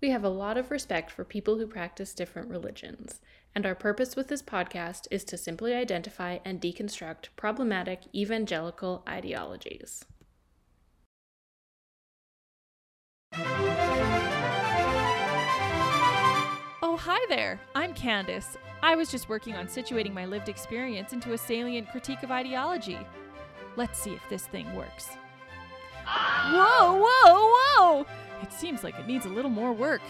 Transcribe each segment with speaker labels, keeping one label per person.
Speaker 1: We have a lot of respect for people who practice different religions, and our purpose with this podcast is to simply identify and deconstruct problematic evangelical ideologies.
Speaker 2: Oh, hi there. I'm Candace. I was just working on situating my lived experience into a salient critique of ideology. Let's see if this thing works. Whoa, whoa, whoa! It seems like it needs a little more work.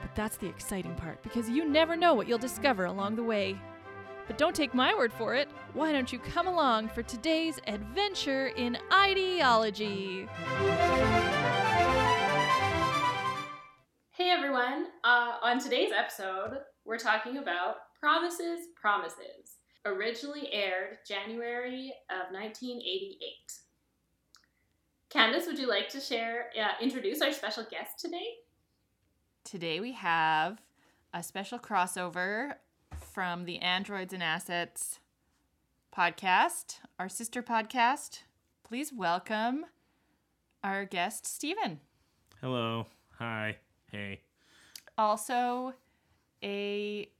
Speaker 2: But that's the exciting part because you never know what you'll discover along the way. But don't take my word for it. Why don't you come along for today's adventure in ideology?
Speaker 1: Hey everyone! Uh, on today's episode, we're talking about Promises, Promises, originally aired January of 1988. Candace, would you like to share, uh, introduce our special guest today?
Speaker 2: Today we have a special crossover from the Androids and Assets podcast, our sister podcast. Please welcome our guest, Stephen.
Speaker 3: Hello. Hi. Hey.
Speaker 2: Also, a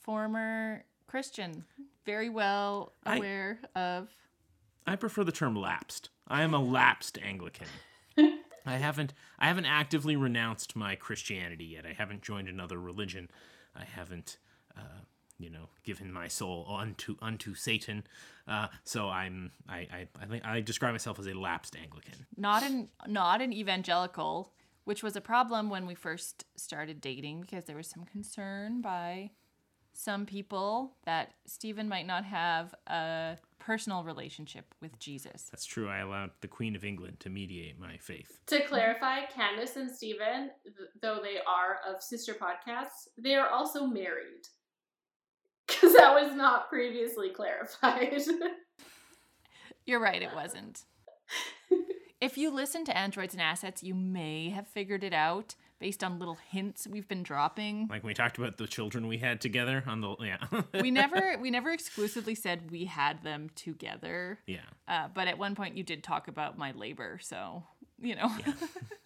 Speaker 2: former Christian, very well
Speaker 3: I-
Speaker 2: aware of.
Speaker 3: I prefer the term lapsed. I am a lapsed Anglican. I haven't I haven't actively renounced my Christianity yet. I haven't joined another religion. I haven't uh, you know, given my soul unto unto Satan. Uh, so I'm I, I I think I describe myself as a lapsed Anglican.
Speaker 2: not an not an evangelical, which was a problem when we first started dating because there was some concern by some people that Stephen might not have a personal relationship with Jesus.
Speaker 3: That's true. I allowed the Queen of England to mediate my faith.
Speaker 1: To clarify, Candace and Stephen, th- though they are of sister podcasts, they are also married. Because that was not previously clarified.
Speaker 2: You're right, it wasn't. if you listen to Androids and Assets, you may have figured it out based on little hints we've been dropping.
Speaker 3: Like we talked about the children we had together on the yeah.
Speaker 2: we never we never exclusively said we had them together.
Speaker 3: yeah.
Speaker 2: Uh, but at one point you did talk about my labor, so you know. Yeah.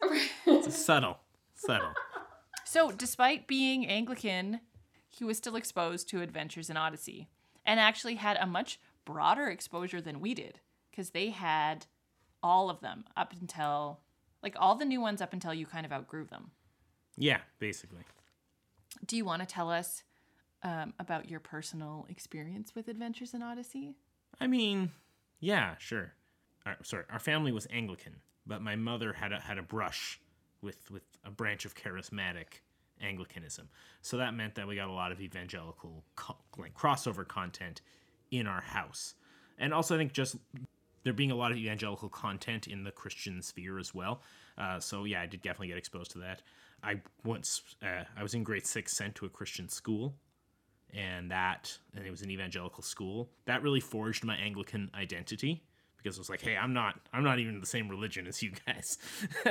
Speaker 3: It's subtle. Subtle.
Speaker 2: So, despite being Anglican, he was still exposed to Adventures in Odyssey and actually had a much broader exposure than we did because they had all of them up until, like, all the new ones up until you kind of outgrew them.
Speaker 3: Yeah, basically.
Speaker 2: Do you want to tell us um, about your personal experience with Adventures in Odyssey?
Speaker 3: I mean, yeah, sure. Our, sorry, our family was Anglican, but my mother had a had a brush with with a branch of charismatic Anglicanism. So that meant that we got a lot of evangelical co- like crossover content in our house, and also I think just there being a lot of evangelical content in the Christian sphere as well. Uh, so yeah, I did definitely get exposed to that. I once uh, I was in grade six, sent to a Christian school, and that and it was an evangelical school that really forged my anglican identity because it was like hey i'm not i'm not even the same religion as you guys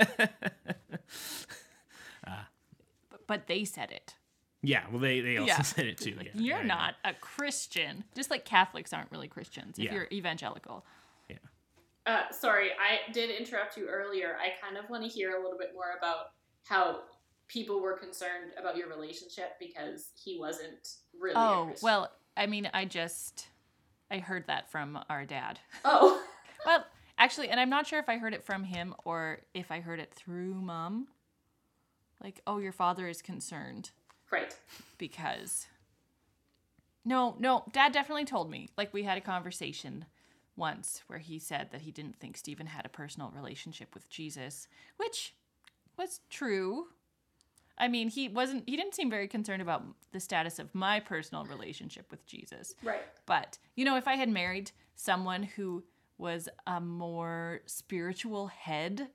Speaker 2: But, but they said it.
Speaker 3: yeah well they they also
Speaker 2: Yeah.
Speaker 3: said it too
Speaker 2: Like,
Speaker 3: yeah,
Speaker 2: you're
Speaker 3: yeah, yeah.
Speaker 2: not a Christian. Just like Catholics aren't really Christians if
Speaker 3: Yeah.
Speaker 2: you're evangelical.
Speaker 1: Uh, sorry, I did interrupt you earlier. I kind of want to hear a little bit more about how people were concerned about your relationship because he wasn't really.
Speaker 2: Oh, well, I mean, I just I heard that from our dad.
Speaker 1: Oh,
Speaker 2: Well, actually, and I'm not sure if I heard it from him or if I heard it through mom. Like, oh, your father is concerned
Speaker 1: right.
Speaker 2: because No, no, dad definitely told me. Like we had a conversation once where he said that he didn't think Stephen had a personal relationship with Jesus, which was true. I mean, he wasn't he didn't seem very concerned about the status of my personal relationship with Jesus.
Speaker 1: Right.
Speaker 2: But, you know, if I had married someone who was a more spiritual head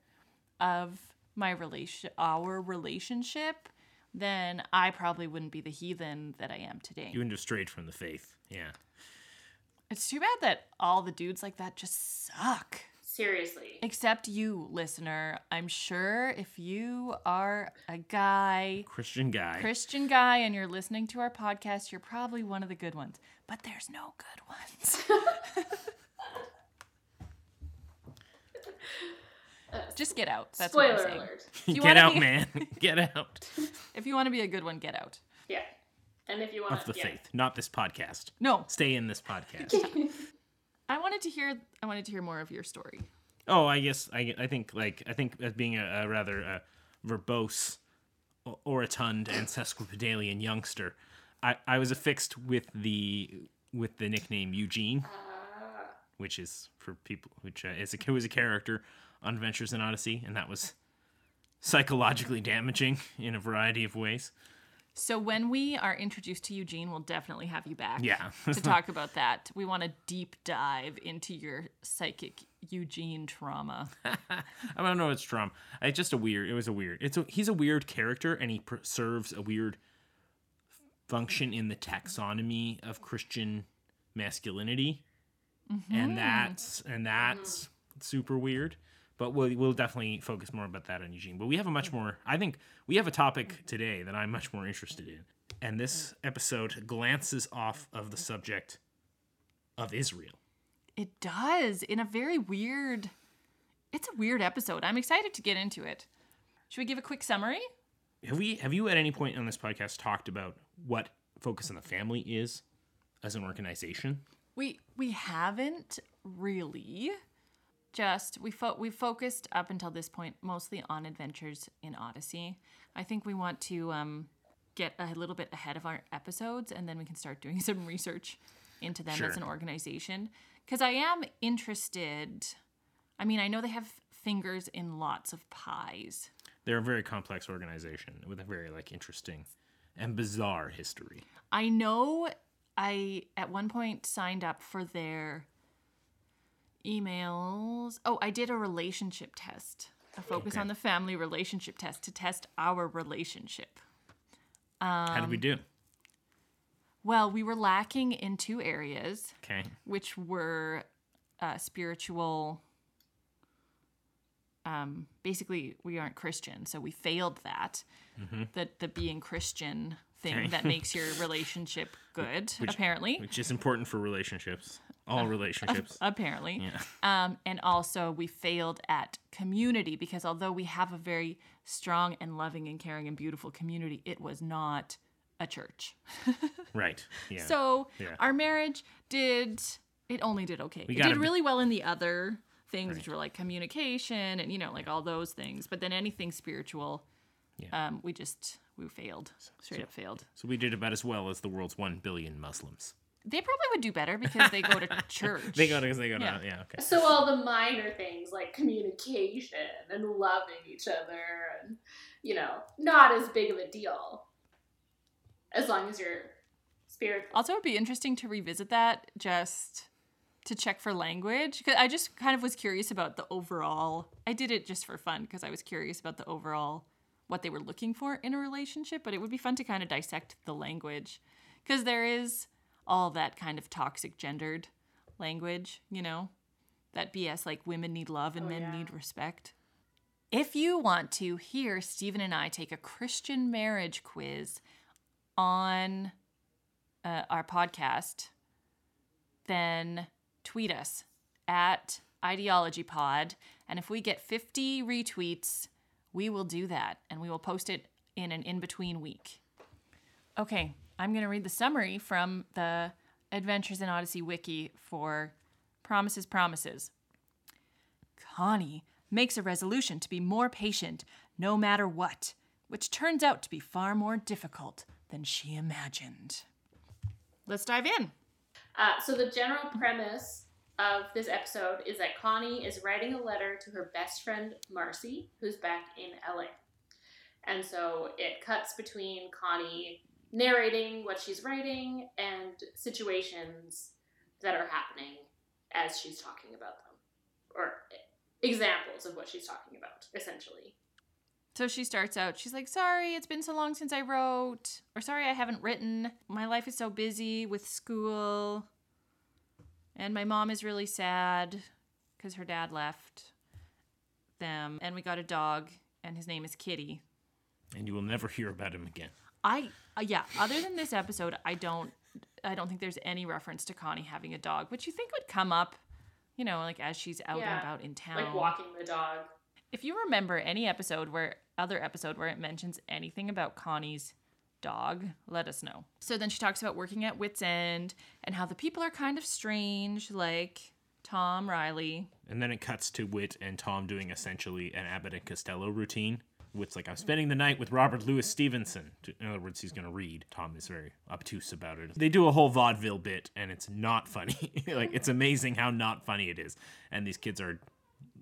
Speaker 2: of my relation our relationship, then I probably wouldn't be the heathen that I am today.
Speaker 3: You wouldn't have strayed from the faith. Yeah.
Speaker 2: It's too bad that all the dudes like that just suck.
Speaker 1: Seriously.
Speaker 2: Except you, listener. I'm sure if you are a guy,
Speaker 3: Christian guy.
Speaker 2: Christian guy, and you're listening to our podcast, you're probably one of the good ones. But there's no good ones.
Speaker 1: Uh,
Speaker 2: Just get out. That's what I'm
Speaker 1: spoiler
Speaker 2: saying.
Speaker 1: alert.
Speaker 2: you
Speaker 3: Get out,
Speaker 2: be-
Speaker 3: man. Get out
Speaker 2: If you want to be a good one, get out.
Speaker 1: Yeah. And if you want
Speaker 3: of the
Speaker 1: yeah.
Speaker 3: faith, not this podcast.
Speaker 2: No,
Speaker 3: Stay in this podcast.
Speaker 2: I wanted to hear. I wanted to hear more of your story.
Speaker 3: Oh, I guess I, I think like I think as being a, a rather uh, verbose, orotund, and sesquipedalian youngster, I, I was affixed with the with the nickname Eugene, which is for people which uh, is a, was a character on Adventures in Odyssey, and that was psychologically damaging in a variety of ways.
Speaker 2: So when we are introduced to Eugene, we'll definitely have you back.
Speaker 3: Yeah.
Speaker 2: to talk about that. We want to deep dive into your psychic Eugene trauma.
Speaker 3: I don't know. It's Trump. It's just a weird. It was a weird. It's a, he's a weird character, and he serves a weird function in the taxonomy of Christian masculinity, and mm-hmm. that's and that's super weird. But we'll we'll definitely focus more about that on Eugene. But we have a much more. I think we have a topic today that I'm much more interested in, and this episode glances off of the subject of Israel.
Speaker 2: It does in a very weird. It's a weird episode. I'm excited to get into it. Should we give a quick summary?
Speaker 3: Have we have you at any point on this podcast talked about what Focus on the Family is as an organization?
Speaker 2: We we haven't really. Just we fo- we focused up until this point mostly on adventures in Odyssey. I think we want to um, get a little bit ahead of our episodes, and then we can start doing some research into them
Speaker 3: Sure.
Speaker 2: as an organization. Because I am interested. I mean, I know they have fingers in lots of pies.
Speaker 3: They're a very complex organization with a very like interesting and bizarre history.
Speaker 2: I know I at one point signed up for their emails. Oh, I did a relationship test. A focus
Speaker 3: Okay.
Speaker 2: on the family relationship test to test our relationship.
Speaker 3: How did we
Speaker 2: Um,
Speaker 3: do?
Speaker 2: Well, we were lacking in two areas,
Speaker 3: Okay.
Speaker 2: which were uh, spiritual. Um, basically, we aren't Christian, so we failed that. The the being Christian thing
Speaker 3: Mm-hmm. Okay.
Speaker 2: that makes your relationship good,
Speaker 3: Which-
Speaker 2: apparently.
Speaker 3: Which is important for relationships. All relationships.
Speaker 2: apparently.
Speaker 3: Yeah.
Speaker 2: Um, and also, we failed at community because although we have a very strong and loving and caring and beautiful community, it was not a church.
Speaker 3: Right. Yeah.
Speaker 2: So
Speaker 3: Yeah.
Speaker 2: our marriage did, it only did okay.
Speaker 3: We
Speaker 2: it did really well in the other things, which were like communication and, you know, like all those things. But then anything spiritual,
Speaker 3: Yeah.
Speaker 2: um, we just, we failed. Straight up failed.
Speaker 3: so we did about as well as the world's one billion Muslims.
Speaker 2: They probably would do better because they go to church.
Speaker 3: They go to they go to
Speaker 2: Yeah.
Speaker 3: yeah, okay.
Speaker 1: So all the minor things like communication and loving each other and you know, not as big of a deal. As long as you're spiritual.
Speaker 2: Also, it'd be interesting to revisit that just to check for language because I just kind of was curious about the overall. I did it just for fun because I was curious about the overall what they were looking for in a relationship, but it would be fun to kind of dissect the language because there is all that kind of toxic gendered language, you know, that BS like women need love and
Speaker 1: Oh,
Speaker 2: men
Speaker 1: yeah.
Speaker 2: need respect. If you want to hear Stephen and I take a Christian marriage quiz on uh, our podcast, then tweet us at ideologypod. And if we get 50 retweets, we will do that and we will post it in an in between week. Okay, I'm going to read the summary from the Adventures in Odyssey wiki for Promises Promises. Connie makes a resolution to be more patient no matter what, which turns out to be far more difficult than she imagined. Let's dive in.
Speaker 1: Uh, so the general premise of this episode is that Connie is writing a letter to her best friend Marcy, who's back in LA. And so it cuts between Connie narrating what she's writing and situations that are happening as she's talking about them, or examples of what she's talking about, essentially.
Speaker 2: So she starts out, she's like, Sorry, it's been so long since I wrote, or sorry, I haven't written. My life is so busy with school. And my mom is really sad because her dad left them. And we got a dog, and his name is Kitty.
Speaker 3: And you will never hear about him again.
Speaker 2: I, uh, yeah, other than this episode, I don't. I don't think there's any reference to Connie having a dog, which you think would come up, you know, like as she's out
Speaker 1: Yeah,
Speaker 2: and about in town.
Speaker 1: Like walking the dog.
Speaker 2: If you remember any episode where other episode where it mentions anything about Connie's dog, let us know. So then she talks about working at Whit's End and how the people are kind of strange, like Tom Riley.
Speaker 3: And then it cuts to Whit and Tom doing essentially an Abbott and Costello routine. Whit's like, I'm spending the night with Robert Louis Stevenson. In other words, he's going to read. Tom is very obtuse about it. They do a whole vaudeville bit, and it's not funny. like, it's amazing how not funny it is. And these kids are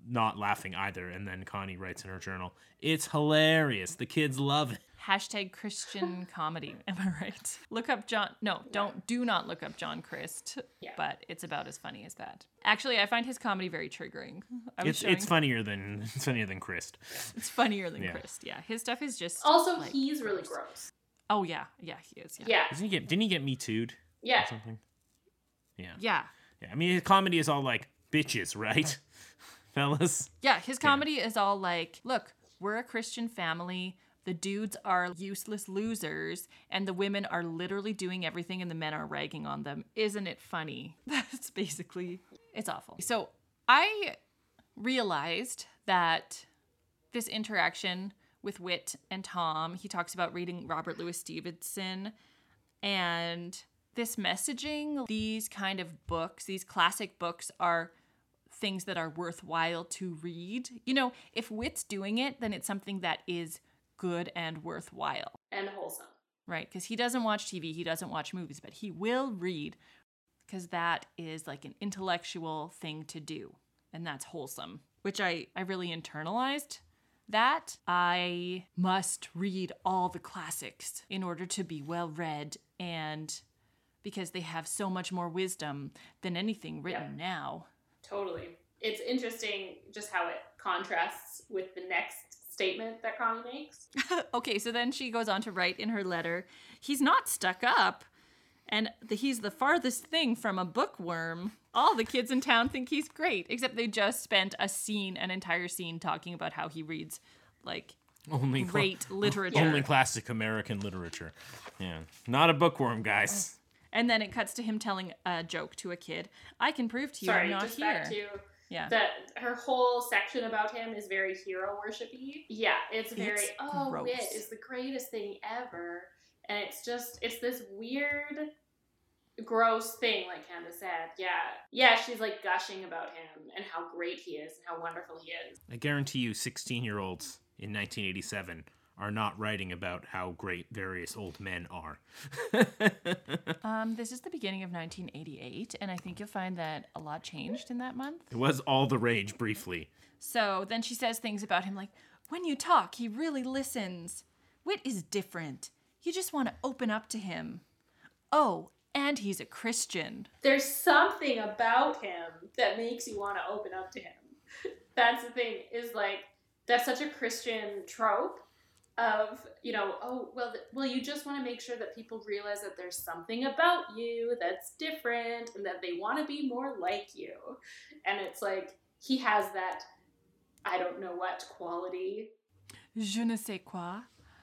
Speaker 3: not laughing either. And then Connie writes in her journal, It's hilarious. The kids love it.
Speaker 2: Hashtag Christian comedy. Am I right? Look up John. No, don't. Do not look up John Crist.
Speaker 1: Yeah.
Speaker 2: But it's about as funny as that. Actually, I find his comedy very triggering. I was
Speaker 3: It's,
Speaker 2: showing,
Speaker 3: it's funnier than it's funnier than Crist.
Speaker 2: It's funnier than
Speaker 3: Yeah.
Speaker 2: Crist. Yeah, his stuff is just.
Speaker 1: Also,
Speaker 2: like,
Speaker 1: he's really gross.
Speaker 2: Oh yeah, yeah, he is. Yeah.
Speaker 1: Yeah,
Speaker 3: Doesn't he get? Didn't he get me too'd
Speaker 1: yeah.
Speaker 3: or something? Yeah.
Speaker 2: Yeah.
Speaker 3: Yeah. I mean, his comedy is all like bitches, right, fellas?
Speaker 2: Yeah, his comedy is all like, look, we're a Christian family. The dudes are useless losers, and the women are literally doing everything, and the men are ragging on them. Isn't it funny? That's basically, it's awful. So I realized that this interaction with Whit and Tom, he talks about reading Robert Louis Stevenson and this messaging, these kind of books, these classic books are things that are worthwhile to read. You know, if Whit's doing it, then it's something that is good and worthwhile,
Speaker 1: And wholesome.
Speaker 2: right? Because he doesn't watch TV, he doesn't watch movies, but he will read because that is like an intellectual thing to do. And that's wholesome, which I, I really internalized. That I must read all the classics in order to be well read and because they have so much more wisdom than anything written now.
Speaker 1: Totally. It's interesting just how it contrasts with the next statement that Connie makes.
Speaker 2: okay, so then she goes on to write in her letter, he's not stuck up, and the, he's the farthest thing from a bookworm. All the kids in town think he's great, except they just spent a scene, an entire scene, talking about how he reads like
Speaker 3: Only cla-
Speaker 2: great literature.
Speaker 3: Only classic American literature. Yeah. Not a bookworm, guys.
Speaker 2: And then it cuts to him telling a joke to a kid. I can prove to you
Speaker 1: Sorry,
Speaker 2: I'm not
Speaker 1: just
Speaker 2: here.
Speaker 1: back to
Speaker 2: yeah.
Speaker 1: that her whole section about him is very hero worshipy. Yeah, it's very
Speaker 2: It's
Speaker 1: oh
Speaker 2: gross.
Speaker 1: Whit is the greatest thing ever. And it's just it's this weird gross thing, like Candace said. Yeah. Yeah, she's like gushing about him and how great he is and how wonderful he is.
Speaker 3: I guarantee you, 16 year olds in 1987 are not writing about how great various old men are.
Speaker 2: um, this is the beginning of 1988, and I think you'll find that a lot changed in that month.
Speaker 3: it was all the rage briefly.
Speaker 2: So then she says things about him like, when you talk, he really listens. Wit is different. You just want to open up to him. Oh, and he's a Christian.
Speaker 1: There's something about him that makes you want to open up to him. That's the thing, is like, that's such a Christian trope of, you know, oh, well, th- well, you just want to make sure that people realize that there's something about you that's different and that they want to be more like you. And it's like, he has that, I don't know what quality.
Speaker 2: Je ne sais quoi.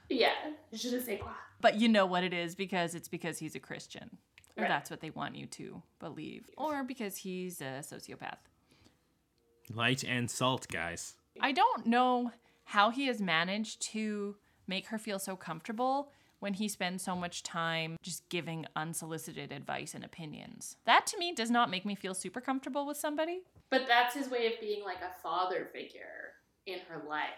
Speaker 1: Yeah, je ne sais quoi.
Speaker 2: But you know what it is because it's because he's a Christian. Or
Speaker 1: Right.
Speaker 2: that's what they want you to believe. Or because he's a sociopath.
Speaker 3: Light and salt, guys.
Speaker 2: I don't know how he has managed to make her feel so comfortable when he spends so much time just giving unsolicited advice and opinions. That to me does not make me feel super comfortable with somebody.
Speaker 1: But that's his way of being like a father figure in her life.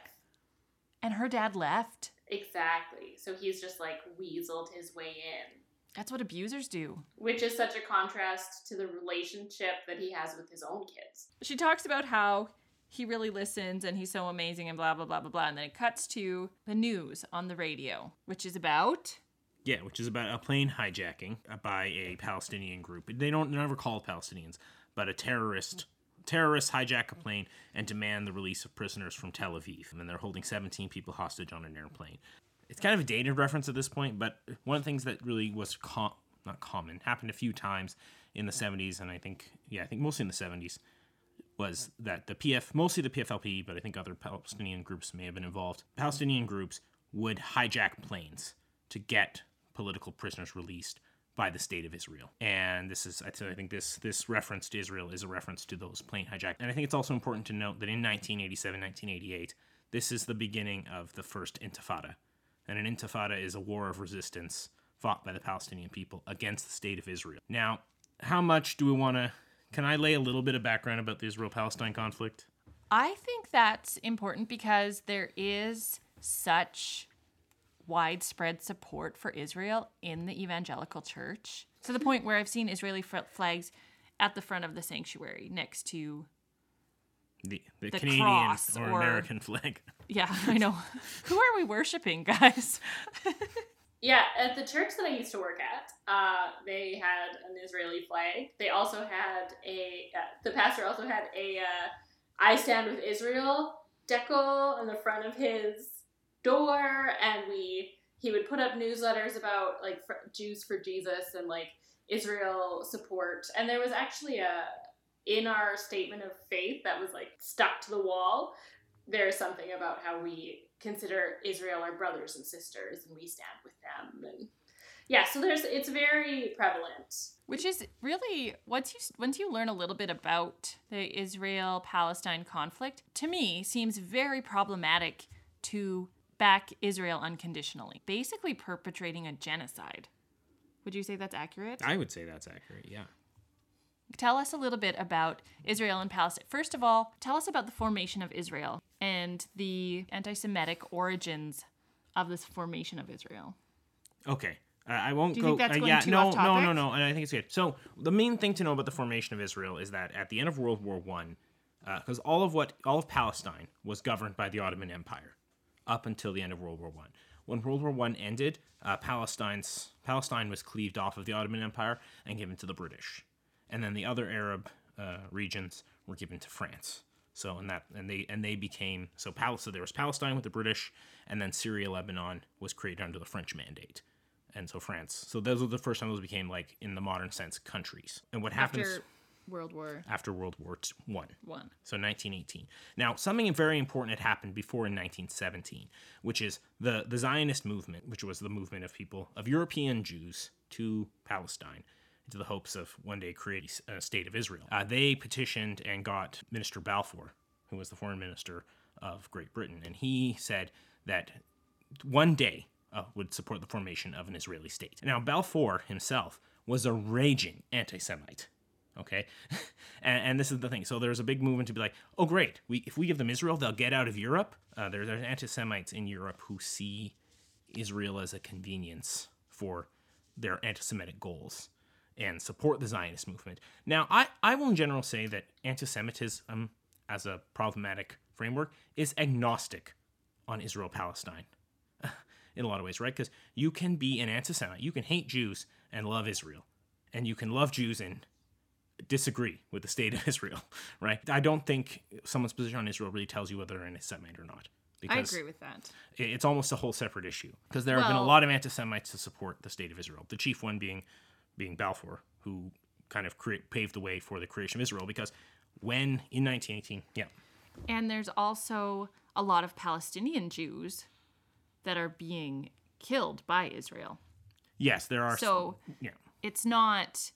Speaker 2: And her dad left.
Speaker 1: Exactly. So he's just like weaseled his way in,
Speaker 2: That's what abusers do.
Speaker 1: which is such a contrast to the relationship that he has with his own kids.
Speaker 2: She talks about how he really listens and he's so amazing and blah, blah, blah, blah, blah. And then it cuts to the news on the radio, which is about.
Speaker 3: Yeah, which is about a plane hijacking uh, by a Palestinian group. They don't never called Palestinians, but a terrorist terrorists hijack a plane and demand the release of prisoners from Tel Aviv. And they're holding 17 people hostage on an airplane. It's kind of a dated reference at this point, but one of the things that really was com- not common happened a few times in the 70s, and I think yeah, I think mostly in the 70s was that the PF, mostly the PFLP, but I think other Palestinian groups may have been involved. Palestinian groups would hijack planes to get political prisoners released by the state of Israel. And this is, I think this this reference to Israel is a reference to those plane hijacks. And I think it's also important to note that in 1987, 1988, this is the beginning of the first Intifada. And an Intifada is a war of resistance fought by the Palestinian people against the state of Israel. Now, how much do we want to? Can I lay a little bit of background about the Israel Palestine conflict?
Speaker 2: I think that's important because there is such widespread support for Israel in the evangelical church to the point where I've seen Israeli flags at the front of the sanctuary next to
Speaker 3: the, the,
Speaker 2: The
Speaker 3: Canadian
Speaker 2: cross
Speaker 3: or,
Speaker 2: or-
Speaker 3: American flag.
Speaker 2: Yeah, I know. Who are we worshiping, guys?
Speaker 1: Yeah, at the church that I used to work at, uh, they had an Israeli flag. They also had a, uh, the pastor also had a uh, I Stand with Israel decal on the front of his door, and we, he would put up newsletters about like fr- Jews for Jesus and like Israel support. And there was actually a, in our statement of faith that was like stuck to the wall, there's something about how we consider Israel our brothers and sisters and we stand with them and yeah so there's it's very prevalent
Speaker 2: Which is really once you once you learn a little bit about the Israel Palestine conflict, to me seems very problematic to back Israel unconditionally, basically perpetrating a genocide. Would you say that's accurate?
Speaker 3: I would say that's accurate. Yeah.
Speaker 2: Tell us a little bit about Israel and Palestine. First of all, tell us about the formation of Israel and the anti Semitic origins of this formation of Israel.
Speaker 3: Okay. Uh, I won't
Speaker 2: Do you
Speaker 3: go.
Speaker 2: think that's
Speaker 3: uh,
Speaker 2: going
Speaker 3: yeah,
Speaker 2: too
Speaker 3: no,
Speaker 2: off
Speaker 3: no, no, no. And I think it's good. So the main thing to know about the formation of Israel is that at the end of World War One, because all of what all of Palestine was governed by the Ottoman Empire up until the end of World War One. When World War One ended, uh, Palestine's Palestine was cleaved off of the Ottoman Empire and given to the British, and then the other Arab uh, regions were given to France. So and that and they and they became so Pal- so there was Palestine with the British, and then Syria Lebanon was created under the French mandate, and so France. So those were the first time those became like in the modern sense countries. And what happens
Speaker 2: After World War
Speaker 3: after World War One?
Speaker 2: One.
Speaker 3: So 1918. Now, something very important had happened before in 1917, which is the the Zionist movement, which was the movement of people of European Jews to Palestine into the hopes of one day creating a state of Israel. Uh, they petitioned and got Minister Balfour, who was the foreign minister of Great Britain, and he said that one day uh, would support the formation of an Israeli state. Now, Balfour himself was a raging anti-Semite. Okay, and, and this is the thing. So there's a big movement to be like, oh great, we if we give them Israel, they'll get out of Europe. Uh, there, there's anti-Semites in Europe who see Israel as a convenience for their anti-Semitic goals and support the Zionist movement. Now, I, I will in general say that anti-Semitism as a problematic framework is agnostic on Israel Palestine in a lot of ways, right? Because you can be an anti Semite, you can hate Jews and love Israel, and you can love Jews and disagree with the state of Israel, right? I don't think someone's position on Israel really tells you whether they're an anti Semite or not.
Speaker 2: Because I agree with that.
Speaker 3: it's almost a whole separate issue because there have been a lot of anti-Semites to support the state of Israel. The chief one being being Balfour, who kind of create, paved the way for the creation of Israel. Because when in 1918, yeah,
Speaker 2: And there's also a lot of Palestinian Jews that are being killed by Israel.
Speaker 3: yes, there are.
Speaker 2: So
Speaker 3: yeah,
Speaker 2: it's not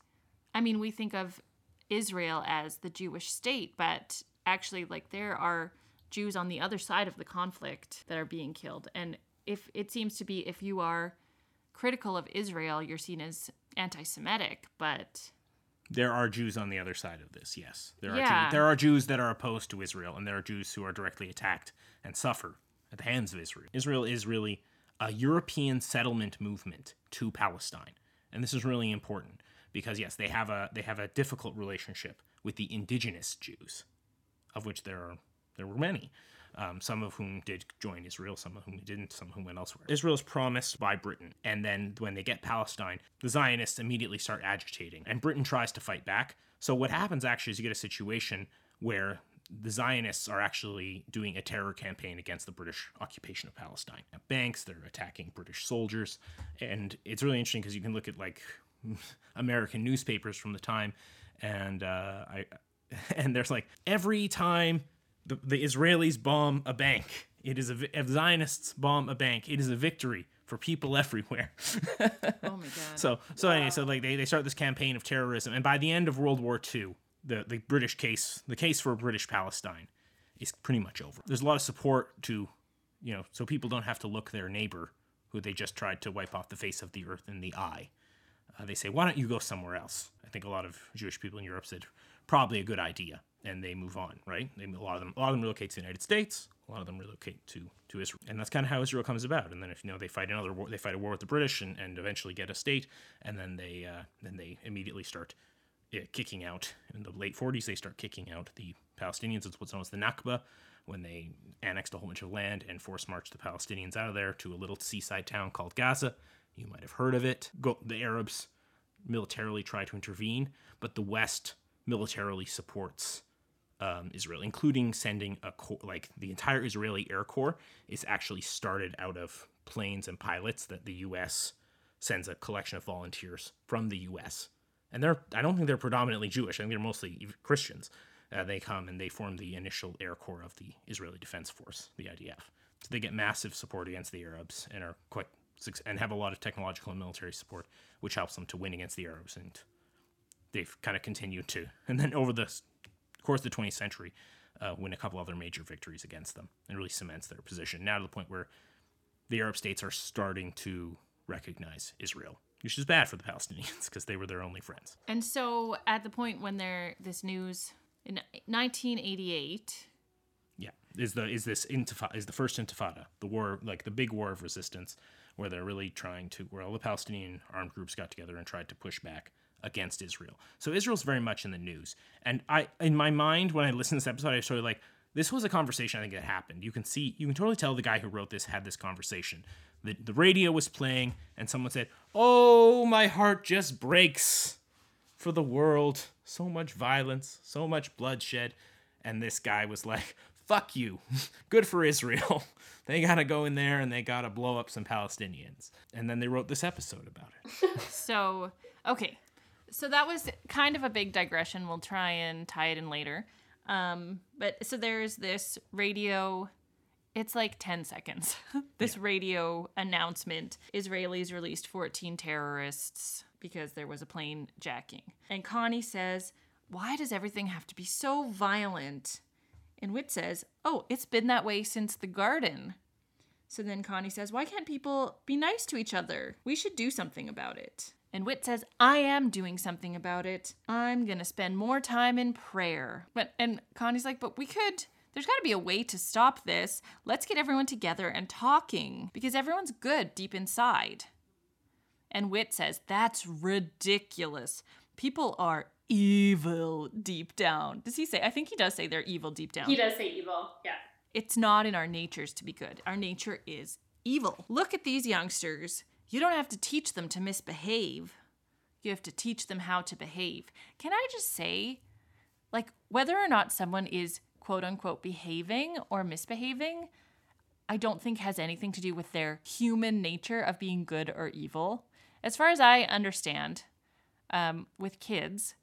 Speaker 2: I mean, we think of Israel as the Jewish state, but actually like there are Jews on the other side of the conflict that are being killed. And if it seems to be if you are critical of Israel, you're seen as anti-Semitic, but
Speaker 3: there are Jews on the other side of this. Yes, there are.
Speaker 2: Yeah.
Speaker 3: Jews, there are Jews that are opposed to Israel, and there are Jews who are directly attacked and suffer at the hands of Israel. Israel is really a European settlement movement to Palestine, and this is really important because yes, they have a they have a difficult relationship with the indigenous Jews, of which there are there were many. Um, some of whom did join Israel, some of whom didn't, some of whom went elsewhere. Israel is promised by Britain, and then when they get Palestine, the Zionists immediately start agitating, and Britain tries to fight back. So what happens actually is you get a situation where the Zionists are actually doing a terror campaign against the British occupation of Palestine. At banks, they're attacking British soldiers, and it's really interesting because you can look at like American newspapers from the time, and uh, I and there's like every time the, the Israelis bomb a bank, it is a if Zionists bomb a bank, it is a victory for people everywhere.
Speaker 2: Oh my god.
Speaker 3: So so anyway, so like they, they start this campaign of terrorism, and by the end of World War II, the the British case, the case for British Palestine, is pretty much over. There's a lot of support to, you know, so people don't have to look their neighbor, who they just tried to wipe off the face of the earth in the eye. Uh, they say, why don't you go somewhere else? I think a lot of Jewish people in Europe said, probably a good idea, and they move on, right? A lot of them, a lot of them relocate to the United States. A lot of them relocate to, to Israel, and that's kind of how Israel comes about. And then, if you know, they fight another war, they fight a war with the British, and, and eventually get a state, and then they uh, then they immediately start uh, kicking out in the late 40s. They start kicking out the Palestinians. It's what's known as the Nakba, when they annexed a whole bunch of land and force marched the Palestinians out of there to a little seaside town called Gaza. You might have heard of it. Go, the Arabs militarily try to intervene, but the West militarily supports um, Israel, including sending a corps, like the entire Israeli Air Corps is actually started out of planes and pilots that the U.S. sends a collection of volunteers from the U.S. And they're I don't think they're predominantly Jewish. I think they're mostly Christians. Uh, they come and they form the initial Air Corps of the Israeli Defense Force, the IDF. So they get massive support against the Arabs and are quite and have a lot of technological and military support, which helps them to win against the Arabs. And they've kind of continued to, and then over the course of the 20th century, uh, win a couple other major victories against them and really cements their position. Now to the point where the Arab states are starting to recognize Israel, which is bad for the Palestinians because they were their only friends.
Speaker 2: And so at the point when there this news in 1988
Speaker 3: yeah is the is this intifada is the first intifada the war like the big war of resistance where they're really trying to where all the palestinian armed groups got together and tried to push back against israel so israel's very much in the news and i in my mind when i listened to this episode i was sort of like this was a conversation i think that happened you can see you can totally tell the guy who wrote this had this conversation the, the radio was playing and someone said oh my heart just breaks for the world so much violence so much bloodshed and this guy was like fuck you. Good for Israel. they got to go in there and they got to blow up some Palestinians. And then they wrote this episode about it.
Speaker 2: so, okay. So that was kind of a big digression. We'll try and tie it in later. Um, but so there's this radio it's like 10 seconds. this yeah. radio announcement Israelis released 14 terrorists because there was a plane jacking. And Connie says, Why does everything have to be so violent? And Whit says, Oh, it's been that way since the garden. So then Connie says, Why can't people be nice to each other? We should do something about it. And Whit says, I am doing something about it. I'm gonna spend more time in prayer. But and Connie's like, but we could there's got to be a way to stop this. Let's get everyone together and talking because everyone's good deep inside. And Whit says, That's ridiculous. People are evil deep down. Does he say? I think he does say they're evil deep down.
Speaker 1: He does say evil, yeah.
Speaker 2: It's not in our natures to be good. Our nature is evil. Look at these youngsters. You don't have to teach them to misbehave. You have to teach them how to behave. Can I just say, like, whether or not someone is quote unquote behaving or misbehaving, I don't think has anything to do with their human nature of being good or evil. As far as I understand, um, with kids,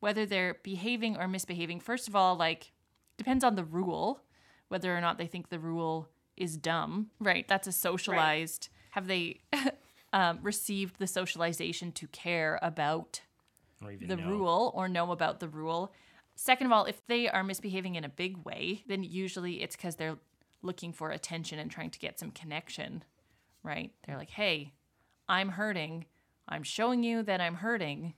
Speaker 2: whether they're behaving or misbehaving, first of all, like, depends on the rule, whether or not they think the rule is dumb, right? That's a socialized, right. have they um, received the socialization to care about the
Speaker 3: know.
Speaker 2: rule or know about the rule? Second of all, if they are misbehaving in a big way, then usually it's because they're looking for attention and trying to get some connection, right? They're like, hey, I'm hurting. I'm showing you that I'm hurting.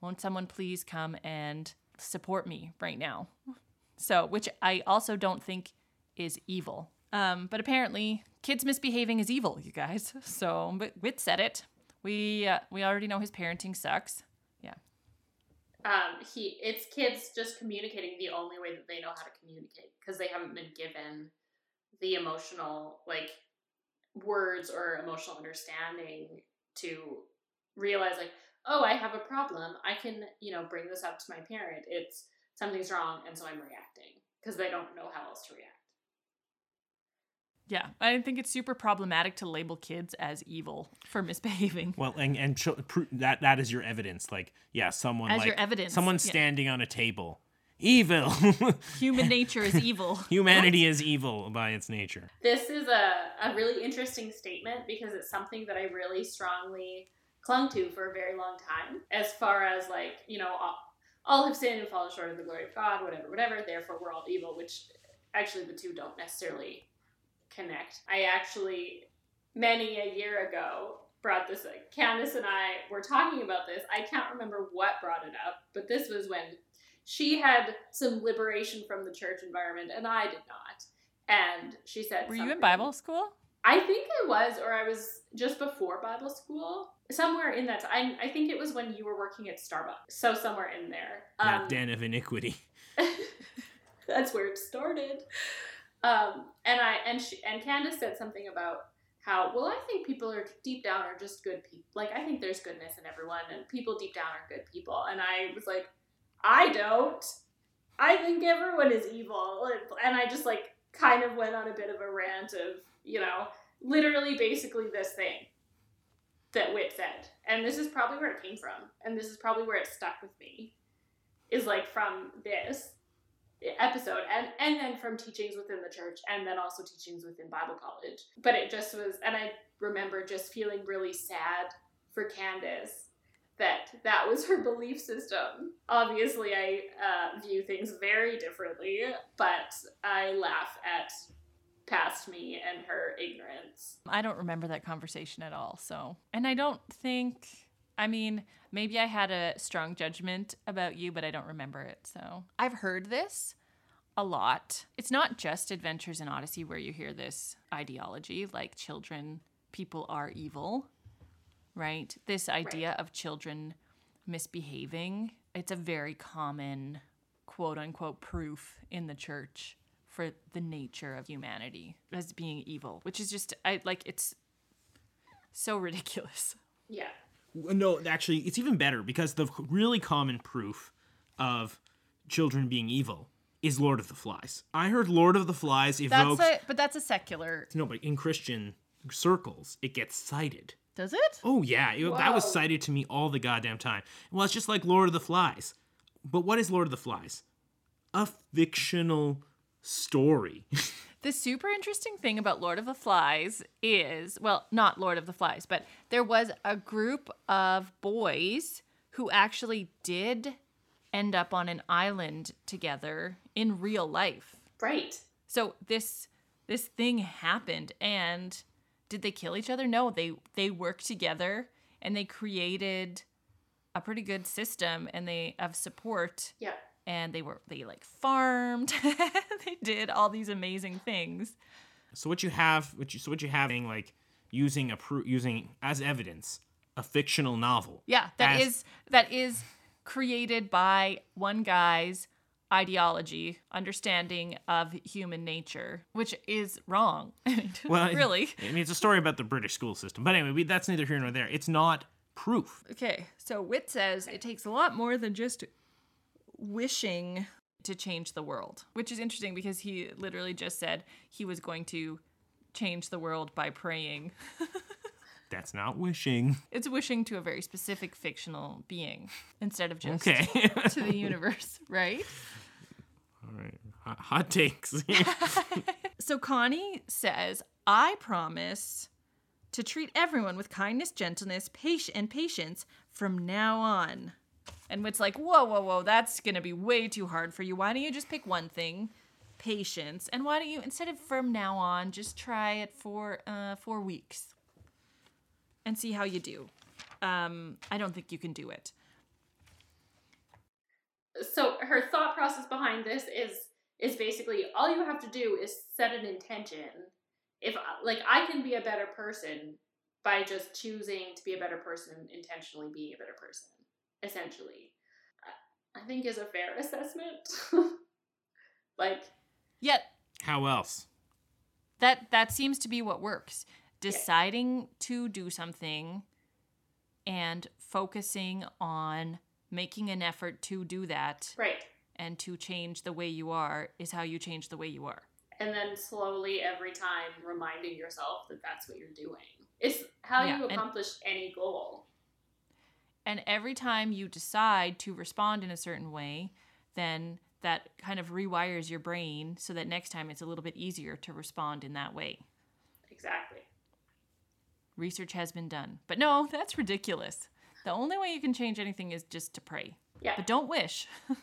Speaker 2: Won't someone please come and support me right now? So, which I also don't think is evil. Um, but apparently, kids misbehaving is evil, you guys. So, but Whit said it. We uh, we already know his parenting sucks. Yeah.
Speaker 1: Um, he it's kids just communicating the only way that they know how to communicate because they haven't been given the emotional like words or emotional understanding to realize like oh, I have a problem. I can, you know, bring this up to my parent. It's something's wrong, and so I'm reacting because they don't know how else to react.
Speaker 2: Yeah, I think it's super problematic to label kids as evil for misbehaving.
Speaker 3: Well, and and ch- that that is your evidence. Like, yeah, someone
Speaker 2: as
Speaker 3: like
Speaker 2: your evidence,
Speaker 3: someone
Speaker 2: yeah.
Speaker 3: standing on a table evil.
Speaker 2: Human nature is evil.
Speaker 3: Humanity is evil by its nature.
Speaker 1: This is a, a really interesting statement because it's something that I really strongly clung to for a very long time. As far as like, you know, all, all have sinned and fallen short of the glory of God, whatever, whatever, therefore we're all evil, which actually the two don't necessarily connect. I actually, many a year ago, brought this like Candace and I were talking about this. I can't remember what brought it up, but this was when she had some liberation from the church environment and I did not. And she said
Speaker 2: Were you in Bible school?
Speaker 1: I think I was, or I was just before Bible school. Somewhere in that, I, I think it was when you were working at Starbucks. So somewhere in there.
Speaker 3: That
Speaker 1: Um,
Speaker 3: den of iniquity.
Speaker 1: that's where it started. Um, and I and she and Candace said something about how well I think people are deep down are just good people. Like I think there's goodness in everyone, and people deep down are good people. And I was like, I don't. I think everyone is evil, and I just like kind of went on a bit of a rant of you know literally basically this thing that Whit said, and this is probably where it came from, and this is probably where it stuck with me, is like from this episode and and then from teachings within the church and then also teachings within bible college but it just was and i remember just feeling really sad for candace that that was her belief system obviously i uh, view things very differently but i laugh at past me and her ignorance
Speaker 2: I don't remember that conversation at all. So, and I don't think, I mean, maybe I had a strong judgment about you, but I don't remember it. So, I've heard this a lot. It's not just Adventures in Odyssey where you hear this ideology like children, people are evil, right? This idea of children misbehaving, it's a very common quote unquote proof in the church for the nature of humanity as being evil, which is just I like it's so ridiculous.
Speaker 1: yeah
Speaker 3: No, actually, it's even better because the really common proof of children being evil is Lord of the Flies. I heard Lord of the Flies
Speaker 2: That's a but that's a secular.
Speaker 3: No, but in Christian circles, it gets cited.
Speaker 2: Does it?
Speaker 3: Oh yeah, it- that was cited to me all the goddamn time. Well, it's just like Lord of the Flies. But what is Lord of the Flies? A fictional story.
Speaker 2: The super interesting thing about Lord of the Flies is, well, not Lord of the Flies, but there was a group of boys who actually did end up on an island together in real life.
Speaker 1: right
Speaker 2: So this this thing happened and did they kill each other? No, they they worked together and they created a pretty good system and they of support
Speaker 1: yeah
Speaker 2: and they were they like farmed. they did all these amazing things.
Speaker 3: so what you have, what you, so what you having like using a pro- using as evidence a fictional novel.
Speaker 2: Yeah, that
Speaker 3: As-
Speaker 2: is that is created by one guy's ideology, understanding of human nature, which is wrong.
Speaker 3: Well,
Speaker 2: really.
Speaker 3: I mean, it's a story about the British school system. But anyway, we, that's neither here nor there. It's not proof.
Speaker 2: Okay, so Whit says it takes a lot more than just wishing to change the world, which is interesting because he literally just said he was going to change the world by praying.
Speaker 3: That's not wishing.
Speaker 2: It's wishing to a very specific fictional being instead of just
Speaker 3: Okay.
Speaker 2: to the universe, right?
Speaker 3: All right. Hot, hot takes.
Speaker 2: So Connie says, I promise to treat everyone with kindness, gentleness, patience, and patience from now on. And Whit's like, whoa, whoa, whoa, that's gonna be way too hard for you. Why don't you just pick one thing? Patience. And why don't you, instead of from now on, just try it for uh, four weeks and see how you do. Um, I don't think you can do it.
Speaker 1: so her thought process behind this is is basically all you have to do is set an intention if like i can be a better person by just choosing to be a better person intentionally being a better person essentially. I I think is a fair assessment. Like
Speaker 2: Yet
Speaker 3: How else?
Speaker 2: that that seems to be what works. Deciding to do something and focusing on making an effort to do that
Speaker 1: right.
Speaker 2: and to change the way you are is how you change the way you are.
Speaker 1: And then slowly every time reminding yourself that that's what you're doing. It's how
Speaker 2: Yeah,
Speaker 1: you
Speaker 2: and-
Speaker 1: accomplish any goal
Speaker 2: and every time you decide to respond in a certain way then that kind of rewires your brain so that next time it's a little bit easier to respond in that way.
Speaker 1: Exactly.
Speaker 2: Research has been done. But no, that's ridiculous. The only way you can change anything is just to pray.
Speaker 1: Yeah.
Speaker 2: But don't wish.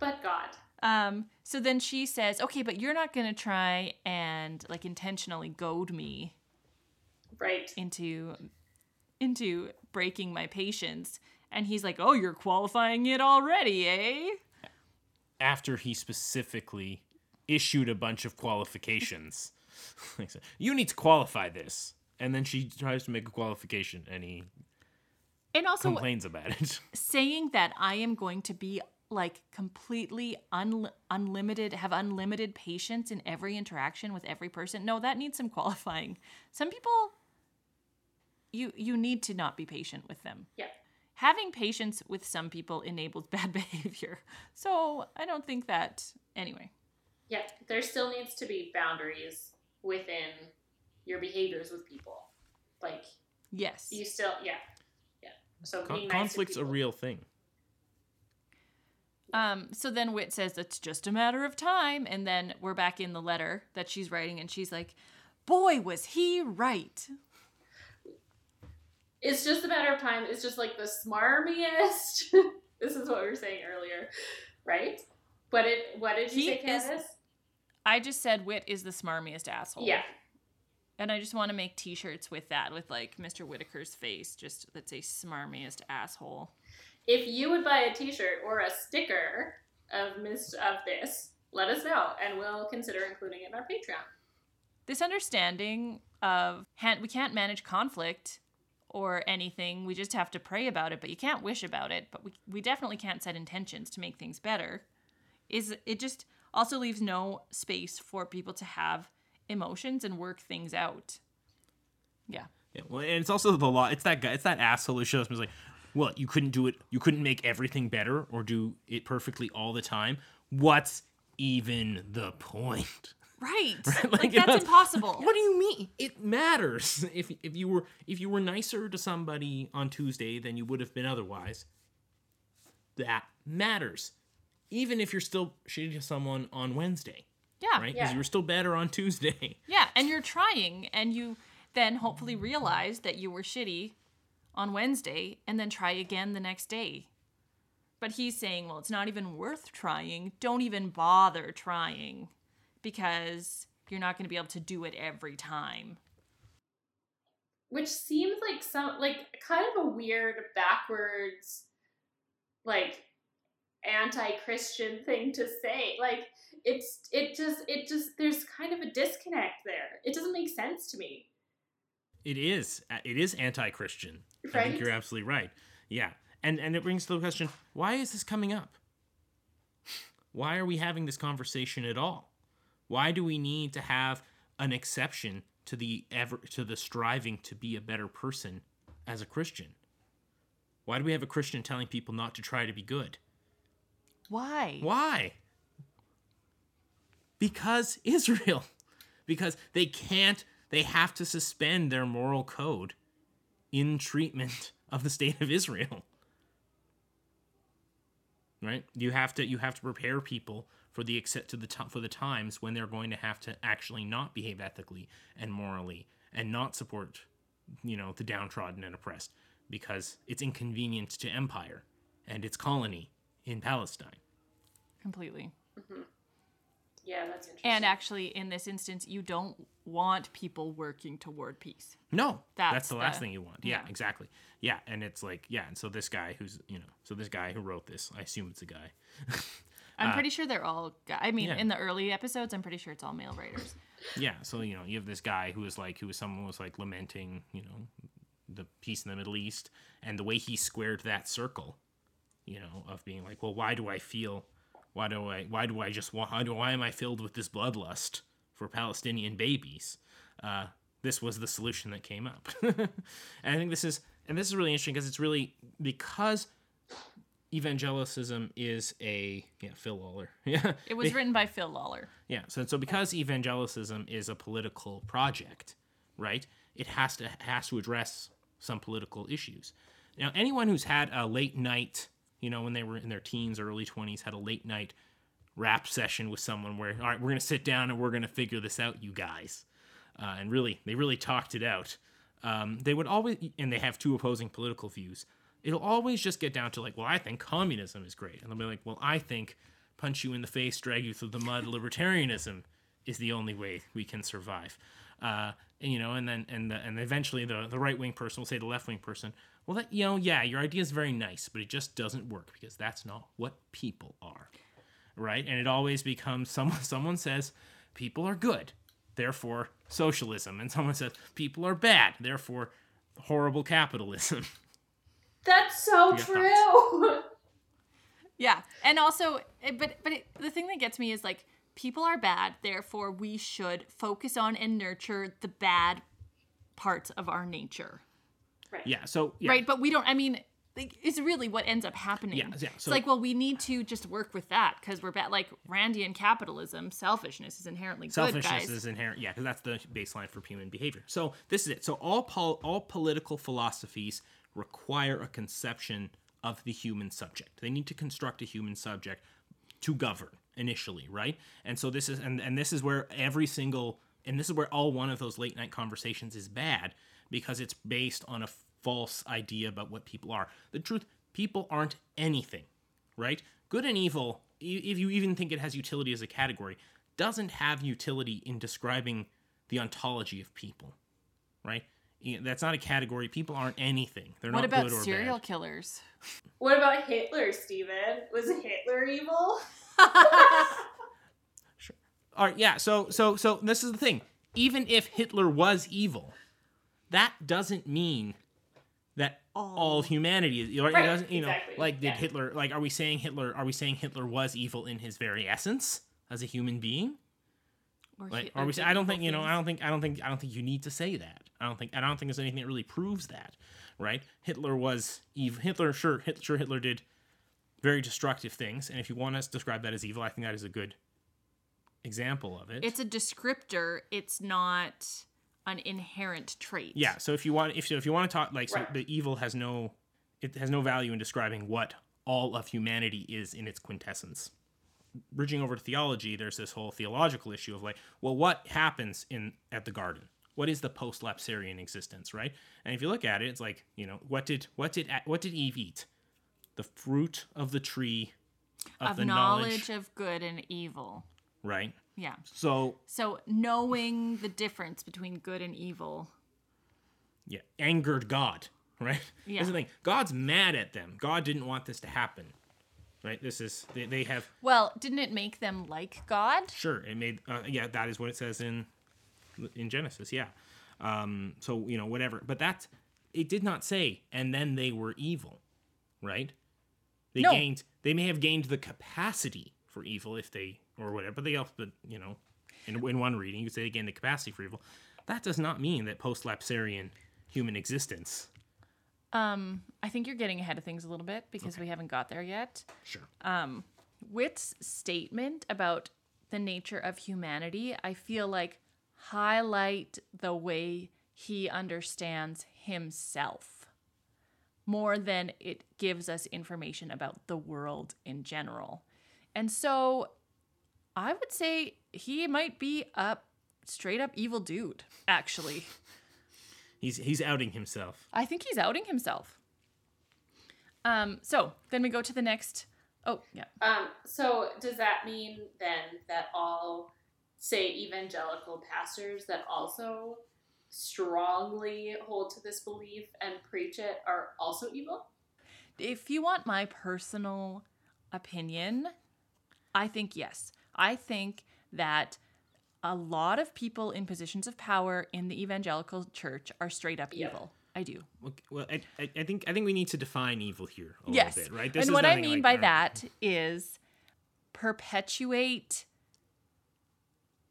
Speaker 1: But God.
Speaker 2: Um, so then she says, okay, but you're not going to try and like intentionally goad me
Speaker 1: Right.
Speaker 2: into into breaking my patience. And he's like, oh, you're qualifying it already, eh?
Speaker 3: After he specifically issued a bunch of qualifications. You need to qualify this. And then she tries to make a qualification and he
Speaker 2: And also
Speaker 3: complains about it.
Speaker 2: saying that I am going to be like completely un- unlimited, have unlimited patience in every interaction with every person. No, that needs some qualifying. Some people, you you need to not be patient with them.
Speaker 1: Yeah.
Speaker 2: Having patience with some people enables bad behavior. So I don't think that anyway.
Speaker 1: Yeah. There still needs to be boundaries within your behaviors with people. Like
Speaker 2: Yes.
Speaker 1: you still yeah. Yeah. So
Speaker 3: Con-
Speaker 1: being nice to
Speaker 3: conflict's a real thing.
Speaker 2: Um, so then Whit says it's just a matter of time, and then we're back in the letter that she's writing, and she's like, "Boy, was he right."
Speaker 1: It's just a matter of time. It's just like the smarmiest. this is what we were saying earlier, right? What did what did you
Speaker 2: He
Speaker 1: say,
Speaker 2: is- I just said Whit is the smarmiest asshole.
Speaker 1: Yeah.
Speaker 2: And I just want to make T-shirts with that, with like Mr. Whittaker's face, just that say "smarmiest asshole."
Speaker 1: If you would buy a T-shirt or a sticker of Miss of this, let us know, and we'll consider including it in our Patreon.
Speaker 2: This understanding of han- we can't manage conflict or anything. We just have to pray about it, but you can't wish about it. But we we definitely can't set intentions to make things better. Is it just also leaves no space for people to have emotions and work things out. Yeah.
Speaker 3: Yeah, well, and it's also the law. It's that guy. It's that asshole who shows up and is like, "Well, you couldn't do it. You couldn't make everything better or do it perfectly all the time. What's even the point?"
Speaker 2: Right.
Speaker 3: Right?
Speaker 2: Like,
Speaker 3: Like,
Speaker 2: that's
Speaker 3: it's-
Speaker 2: impossible.
Speaker 3: What do you mean? It matters. If if you were if you were nicer to somebody on Tuesday than you would have been otherwise, that matters. Even if you're still shitty to someone on Wednesday,
Speaker 2: Yeah.
Speaker 3: right? Because
Speaker 1: Yeah.
Speaker 3: you were still better on Tuesday.
Speaker 2: Yeah, and you're trying, and you then hopefully realize that you were shitty on Wednesday and then try again the next day. But he's saying, well, it's not even worth trying. Don't even bother trying because you're not going to be able to do it every time.
Speaker 1: which seems like some like kind of a weird backwards like anti-christian thing to say like it's it just it just there's kind of a disconnect there it doesn't make sense to me
Speaker 3: It is. uh, It is anti-Christian. I
Speaker 1: Right?
Speaker 3: think you're absolutely right. Yeah, and and it brings to the question: Why is this coming up? Why are we having this conversation at all? Why do we need to have an exception to the ever to the striving to be a better person as a Christian? Why do we have a Christian telling people not to try to be good?
Speaker 2: Why?
Speaker 3: Why? Because Israel. Because they can't, they have to suspend their moral code in treatment of the state of Israel. Right? You have to you have to prepare people for the accept to the ti- for the times when they're going to have to actually not behave ethically and morally and not support you know the downtrodden and oppressed because it's inconvenient to empire and its colony in Palestine.
Speaker 2: Completely. Mm-hmm.
Speaker 1: yeah that's interesting
Speaker 2: And actually, in this instance, you don't want people working toward peace.
Speaker 3: No, that's,
Speaker 2: That's
Speaker 3: the last
Speaker 2: the-
Speaker 3: thing you want. Yeah,
Speaker 2: yeah.
Speaker 3: exactly. Yeah, and it's like, yeah, and so this guy who's, you know, so this guy who wrote this, I assume it's a guy.
Speaker 2: I'm pretty sure they're all. I mean,
Speaker 3: yeah.
Speaker 2: in the early episodes, I'm pretty sure it's all male writers.
Speaker 3: yeah, so you know, you have this guy who was like, who was someone was like lamenting, you know, the peace in the Middle East, and the way he squared that circle, you know, of being like, well, why do I feel, why do I, why do I just want, why, do, why am I filled with this bloodlust for Palestinian babies? Uh, this was the solution that came up, and I think this is, and this is really interesting because it's really because evangelicism is a yeah Phil Lollar yeah
Speaker 2: It was written by Phil Lollar.
Speaker 3: yeah. So so because evangelicism is a political project, right? It has to has to address some political issues. Now, anyone who's had a late night, you know, when they were in their teens, or early twenties, had a late night rap session with someone where all right, we're gonna sit down and we're gonna figure this out, you guys. Uh, and really, they really talked it out. Um, they would always, and they have two opposing political views. It'll always just get down to like, well, I think communism is great, and they'll be like, well, I think punch you in the face, drag you through the mud, libertarianism is the only way we can survive. Uh, and, you know, and then and the, and eventually the the right wing person will say to the left wing person, well, that you know, yeah, your idea is very nice, but it just doesn't work because that's not what people are, right? And it always becomes someone someone says people are good, therefore socialism, and someone says people are bad, therefore horrible capitalism.
Speaker 1: That's so true.
Speaker 2: Yeah, and also, eh, but but it, the thing that gets me is like people are bad, therefore we should focus on and nurture the bad parts of our nature,
Speaker 1: right.
Speaker 3: yeah. So yeah.
Speaker 2: right? But we don't. I mean, like, it's really what ends up happening.
Speaker 3: Yeah, yeah, So, it's
Speaker 2: like, well, we need to just work with that because we're bad. Like Randian capitalism, selfishness is inherently good,
Speaker 3: Selfishness
Speaker 2: guys.
Speaker 3: is inherent, yeah, because that's the baseline for human behavior. So this is it. So all pol- all political philosophies require a conception of the human subject. They need to construct a human subject to govern initially, right? And so this is and, and this is where every single and this is where all one of those late night conversations is bad because it's based on a false idea about what people are. The truth, people aren't anything right? Good and evil, if you even think it has utility as a category, doesn't have utility in describing the ontology of people, right? I- That's not a category. People aren't anything. They're
Speaker 2: what
Speaker 3: not
Speaker 2: about
Speaker 3: good or bad.
Speaker 2: What about serial killers?
Speaker 1: What about Hitler, Steven? Was Hitler evil? sure.
Speaker 3: All right, yeah. So, so, so this is the thing. Even if Hitler was evil, that doesn't mean that all humanity is. Right?
Speaker 1: Right,
Speaker 3: it doesn't, you know,
Speaker 1: exactly,
Speaker 3: like did
Speaker 1: yeah.
Speaker 3: Hitler? Like, are we saying Hitler? Are we saying Hitler was evil in his very essence as a human being?
Speaker 2: Or
Speaker 3: Like,
Speaker 2: Hitler
Speaker 3: are we?
Speaker 2: did
Speaker 3: I don't
Speaker 2: evil
Speaker 3: think you know. I don't think. I don't think. I don't think you need to say that. I don't think. I don't think there's anything that really proves that, right? Hitler was evil. Hitler, sure, Hit, sure, Hitler did very destructive things, and if you want to describe that as evil, I think that is a good example of it.
Speaker 2: It's a descriptor. It's not an inherent trait.
Speaker 3: yeah. So if you want, if so if you want to talk like, so
Speaker 1: Right.
Speaker 3: the evil has no, it has no value in describing what all of humanity is in its quintessence. Bridging over to theology, there's this whole theological issue of like, well, what happens in at the garden? What is the post-lapsarian existence, right? And if you look at it, it's like, you know, what did what did what did Eve eat? The fruit of the tree of,
Speaker 2: Of
Speaker 3: the
Speaker 2: knowledge of good and evil.
Speaker 3: right?
Speaker 2: Yeah.
Speaker 3: So
Speaker 2: So knowing the difference between good and evil.
Speaker 3: yeah, angered God, right?
Speaker 2: Yeah.
Speaker 3: That's the thing. God's mad at them. God didn't want this to happen, right? This is they, they have
Speaker 2: Well, didn't it make them like God?
Speaker 3: Sure, it made uh, yeah, that is what it says in in Genesis, yeah. Um, so you know whatever, but that's it did not say, and then they were evil, right? They
Speaker 2: No.
Speaker 3: gained, they may have gained the capacity for evil if they or whatever, but they also, but you know, in in one reading you could say they gained the capacity for evil. That does not mean that post-lapsarian human existence.
Speaker 2: Um, I think you're getting ahead of things a little bit because we haven't got there yet.
Speaker 3: Sure.
Speaker 2: Um, Whit's statement about the nature of humanity, I feel like highlight the way he understands himself more than it gives us information about the world in general. And so I would say he might be a straight up evil dude, actually.
Speaker 3: He's he's outing himself.
Speaker 2: I think he's outing himself. Um, so then we go to the next. Oh, yeah.
Speaker 1: Um, so does that mean then that all, say, evangelical pastors that also strongly hold to this belief and preach it are also evil?
Speaker 2: If you want my personal opinion, I think yes. I think that a lot of people in positions of power in the evangelical church are straight up
Speaker 1: Yeah.
Speaker 2: evil. I do.
Speaker 3: Well, I, I, I think I think we need to define evil here a
Speaker 2: yes.
Speaker 3: little bit, right?
Speaker 2: and
Speaker 3: is
Speaker 2: what I mean
Speaker 3: like-
Speaker 2: by
Speaker 3: all right.
Speaker 2: that is perpetuate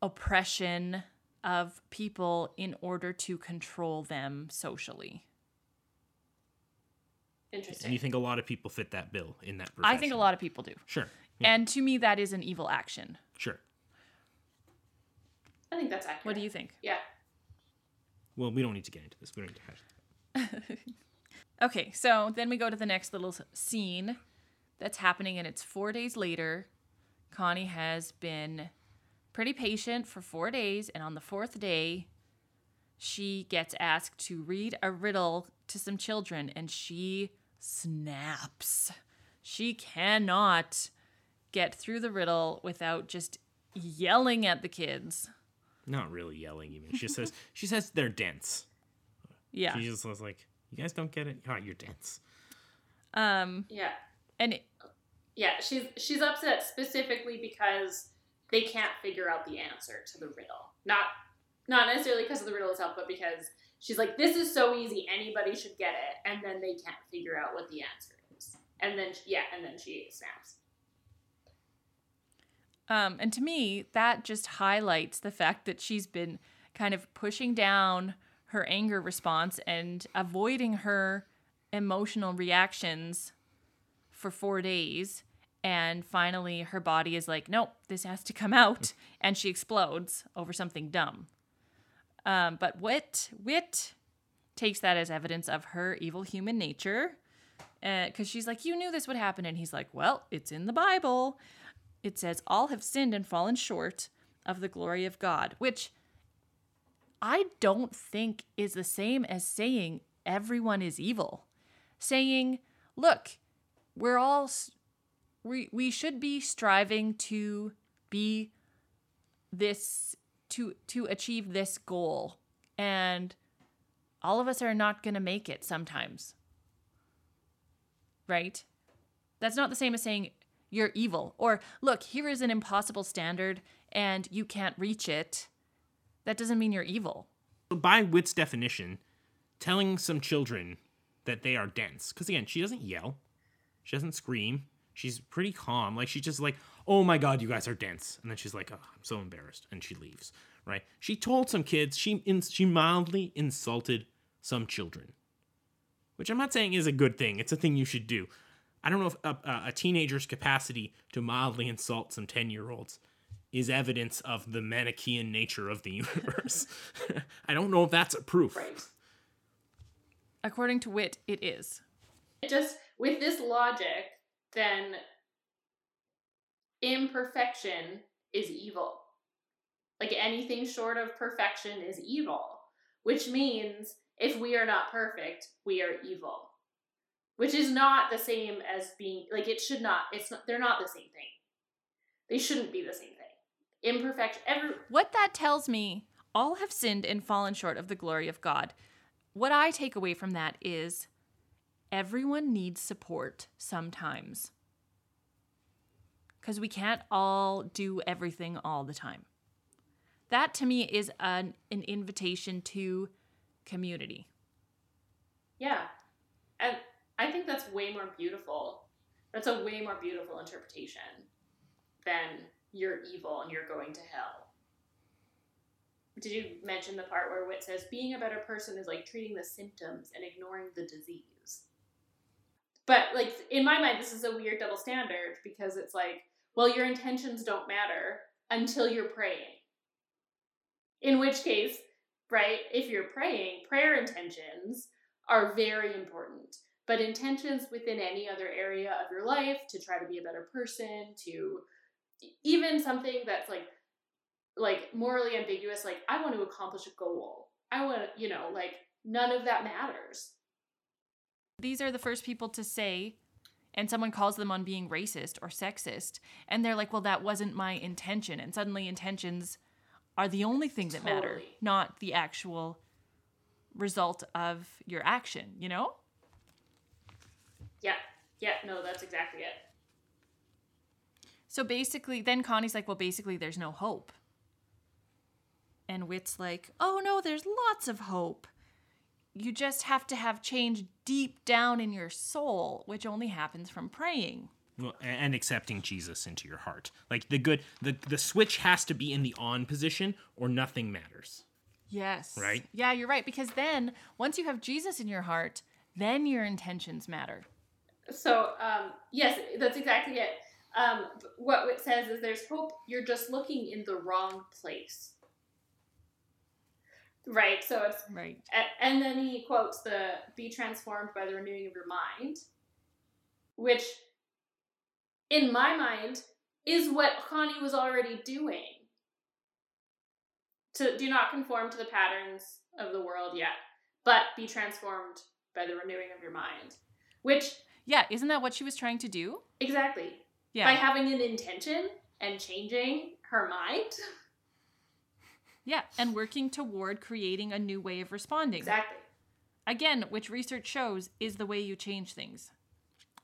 Speaker 2: oppression of people in order to control them socially.
Speaker 1: Interesting.
Speaker 3: And you think a lot of people fit that bill in that
Speaker 2: I think a lot of people do.
Speaker 3: Sure.
Speaker 2: And to me, that is an evil action.
Speaker 3: Sure.
Speaker 1: I think that's accurate.
Speaker 2: What do you think?
Speaker 1: Yeah.
Speaker 3: Well, we don't need to get into this. We don't need to hash.
Speaker 2: Okay, so then we go to the next little scene that's happening, and it's four days later. Connie has been pretty patient for four days, and on the fourth day, she gets asked to read a riddle to some children, and she snaps. She cannot get through the riddle without just yelling at the kids.
Speaker 3: Not really yelling even. She says she says they're dense.
Speaker 2: Yeah.
Speaker 3: She just was like, "You guys don't get it. Oh, you're dense."
Speaker 2: Um,
Speaker 1: Yeah.
Speaker 2: and it,
Speaker 1: Yeah, she's she's upset specifically because they can't figure out the answer to the riddle. Not not necessarily because of the riddle itself, but because she's like, this is so easy, anybody should get it, and then they can't figure out what the answer is. And then yeah, and then she snaps.
Speaker 2: Um, and to me, that just highlights the fact that she's been kind of pushing down her anger response and avoiding her emotional reactions for four days. And finally, her body is like, nope, this has to come out. And she explodes over something dumb. Um, but Whit, Whit takes that as evidence of her evil human nature. Because she's like, you knew this would happen. And he's like, well, it's in the Bible it says, All have sinned and fallen short of the glory of God, which I don't think is the same as saying everyone is evil. Saying, look, we're all, we, we should be striving to be this, to, to achieve this goal. And all of us are not going to make it sometimes. Right? That's not the same as saying you're evil. Or, look, here is an impossible standard and you can't reach it. That doesn't mean you're evil.
Speaker 3: By Whit's definition, telling some children that they are dense, because again, she doesn't yell, she doesn't scream, she's pretty calm. Like she's just like, "Oh my god, you guys are dense," and then she's like, "Oh, I'm so embarrassed," and she leaves. Right? She told some kids she in, she mildly insulted some children, which I'm not saying is a good thing. It's a thing you should do. I don't know if a, a- a teenager's capacity to mildly insult some 10 year olds is evidence of the Manichaean nature of the universe. I don't know if that's a proof.
Speaker 1: Right.
Speaker 2: According to Whit, it is.
Speaker 1: Just with this logic, then imperfection is evil. Like anything short of perfection is evil, which means if we are not perfect, we are evil. Which is not the same as being like it should not. It's not. They're not the same thing. They shouldn't be the same thing. Imperfection. Every
Speaker 2: What that tells me, all have sinned and fallen short of the glory of God. What I take away from that is everyone needs support sometimes. Because we can't all do everything all the time. That to me is an, an invitation to community.
Speaker 1: Yeah. And I think that's way more beautiful. That's a way more beautiful interpretation than you're evil and you're going to hell. Did you mention the part where Whit says being a better person is like treating the symptoms and ignoring the disease? But like in my mind, this is a weird double standard because it's like, well, your intentions don't matter until you're praying. In which case, right, if you're praying, prayer intentions are very important. But intentions within any other area of your life to try to be a better person, to even something that's like like morally ambiguous, like I want to accomplish a goal. I want to, you know, like none of that matters.
Speaker 2: These are the first people to say, and someone calls them on being racist or sexist, and they're like, well, that wasn't my intention. And suddenly intentions are the only thing that matter, not the actual result of your action, you know?
Speaker 1: Yeah. Yeah, no, that's exactly it.
Speaker 2: So basically, then Connie's like, well, basically, there's no hope. And Whit's like, oh no, there's lots of hope. You just have to have change deep down in your soul, which only happens from praying.
Speaker 3: Well, and accepting Jesus into your heart. Like the good, the the switch has to be in the on position, or nothing matters.
Speaker 2: Yes.
Speaker 3: Right?
Speaker 2: Yeah, you're right. Because then, once you have Jesus in your heart, then your intentions matter.
Speaker 1: So, um, yes, that's exactly it. Um, what it says is there's hope, you're just looking in the wrong place. Right, so it's
Speaker 2: Right.
Speaker 1: And then he quotes the be transformed by the renewing of your mind, which in my mind is what Connie was already doing. To do not conform to the patterns of the world yet, but be transformed by the renewing of your mind. Which
Speaker 2: Yeah, isn't that what she was trying to do?
Speaker 1: exactly
Speaker 2: Yeah.
Speaker 1: by having an intention and changing her mind.
Speaker 2: yeah, and working toward creating a new way of responding.
Speaker 1: Exactly.
Speaker 2: Again, which research shows is the way you change things.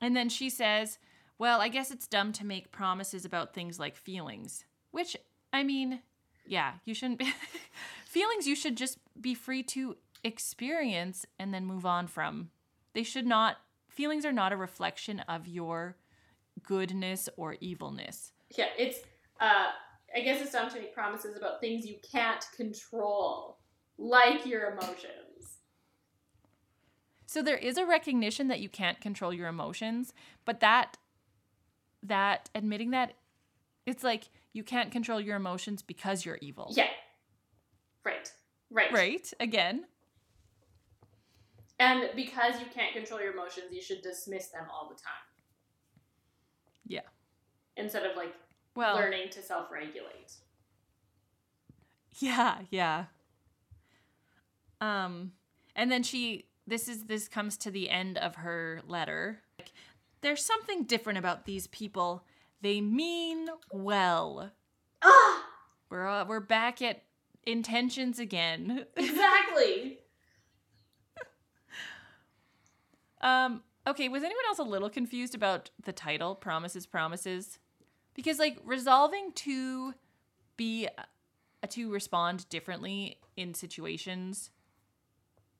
Speaker 2: And then she says, Well, I guess it's dumb to make promises about things like feelings. Which, I mean, yeah, you shouldn't be. feelings you should just be free to experience and then move on from. They should not, feelings are not a reflection of your goodness or evilness.
Speaker 1: Yeah, it's uh I guess it's dumb to make promises about things you can't control, like your emotions.
Speaker 2: So there is a recognition that you can't control your emotions, but that that admitting that it's like you can't control your emotions because you're evil.
Speaker 1: Yeah. Right. Right.
Speaker 2: Right? Again.
Speaker 1: And because you can't control your emotions, you should dismiss them all the time.
Speaker 2: Yeah.
Speaker 1: Instead of like
Speaker 2: Well,
Speaker 1: learning to self-regulate.
Speaker 2: yeah, yeah. Um and then she this is this comes to the end of her letter. Like, There's something different about these people. They mean well.
Speaker 1: Ah,
Speaker 2: We're uh, we're back at intentions again.
Speaker 1: exactly.
Speaker 2: Um, okay, was anyone else a little confused about the title, Promises, Promises? Because like resolving to be uh, to respond differently in situations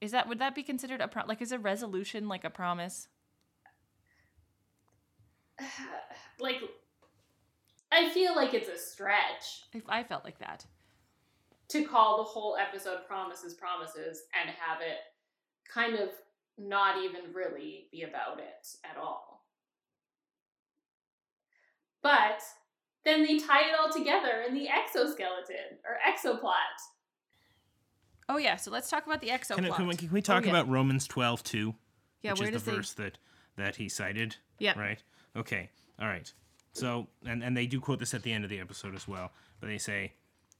Speaker 2: is that would that be considered a pro- like is a resolution like a promise?
Speaker 1: like I feel like it's a stretch
Speaker 2: I, I felt like that.
Speaker 1: to call the whole episode promises promises and have it kind of not even really be about it at all. But then they tie it all together in the exoskeleton or exoplot.
Speaker 2: Oh yeah, so let's talk about the exo
Speaker 3: Can, can we, can we oh, talk
Speaker 2: yeah.
Speaker 3: about Romans 12 too?
Speaker 2: yeah,
Speaker 3: which
Speaker 2: where
Speaker 3: is
Speaker 2: does
Speaker 3: the
Speaker 2: they
Speaker 3: verse that, that he cited.
Speaker 2: Yeah.
Speaker 3: Right? Okay. All right. So, and, and they do quote this at the end of the episode as well, but they say,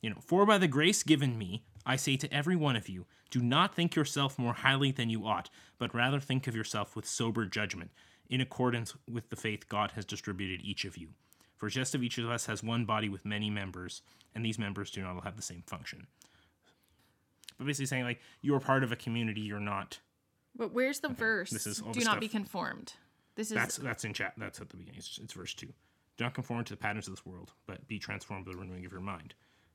Speaker 3: you know, for by the grace given me, I say to every one of you, do not think yourself more highly than you ought, but rather think of yourself with sober judgment, in accordance with the faith God has distributed each of you. For just of each of us has one body with many members, and these members do not all have the same function. But basically saying like you're part of a community, you're not
Speaker 2: But where's the verse?
Speaker 3: This is all
Speaker 2: Do not
Speaker 3: stuff-
Speaker 2: be conformed. This is
Speaker 3: That's that's in chat. That's at the beginning. It's, it's verse two. Do not conform to the patterns of this world, but be transformed by the renewing of your mind.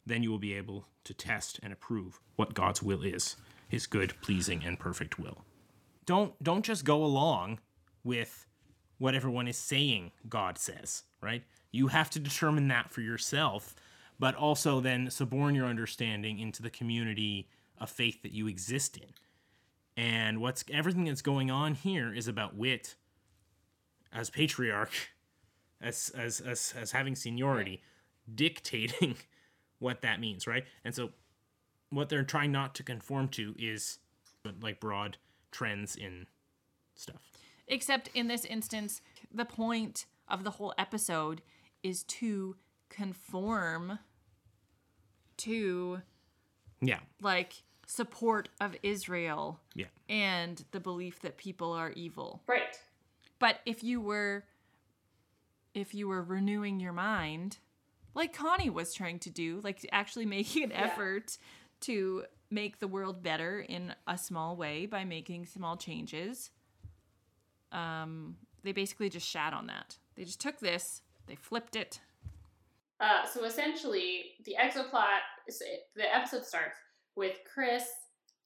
Speaker 3: Then you will be able to test and approve what God's will is, His good, pleasing, and perfect will. Don't don't just go along with what everyone is saying God says. Right? You have to determine that for yourself, but also then suborn your understanding into the community of faith that you exist in. And what's everything that's going on here is about Whit as patriarch, as as as as having seniority, dictating what that means, right? And so, what they're trying not to conform to is like broad trends in stuff.
Speaker 2: Except in this instance, the point of the whole episode is to conform to
Speaker 3: Yeah,
Speaker 2: like support of Israel
Speaker 3: yeah,
Speaker 2: and the belief that people are evil.
Speaker 1: Right.
Speaker 2: But if you were if you were renewing your mind, like Connie was trying to do, like actually making an
Speaker 1: Yeah.
Speaker 2: effort to make the world better in a small way by making small changes, um, they basically just shat on that. They just took this, they flipped it.
Speaker 1: Uh, so essentially, the exoplot. The episode starts with Chris.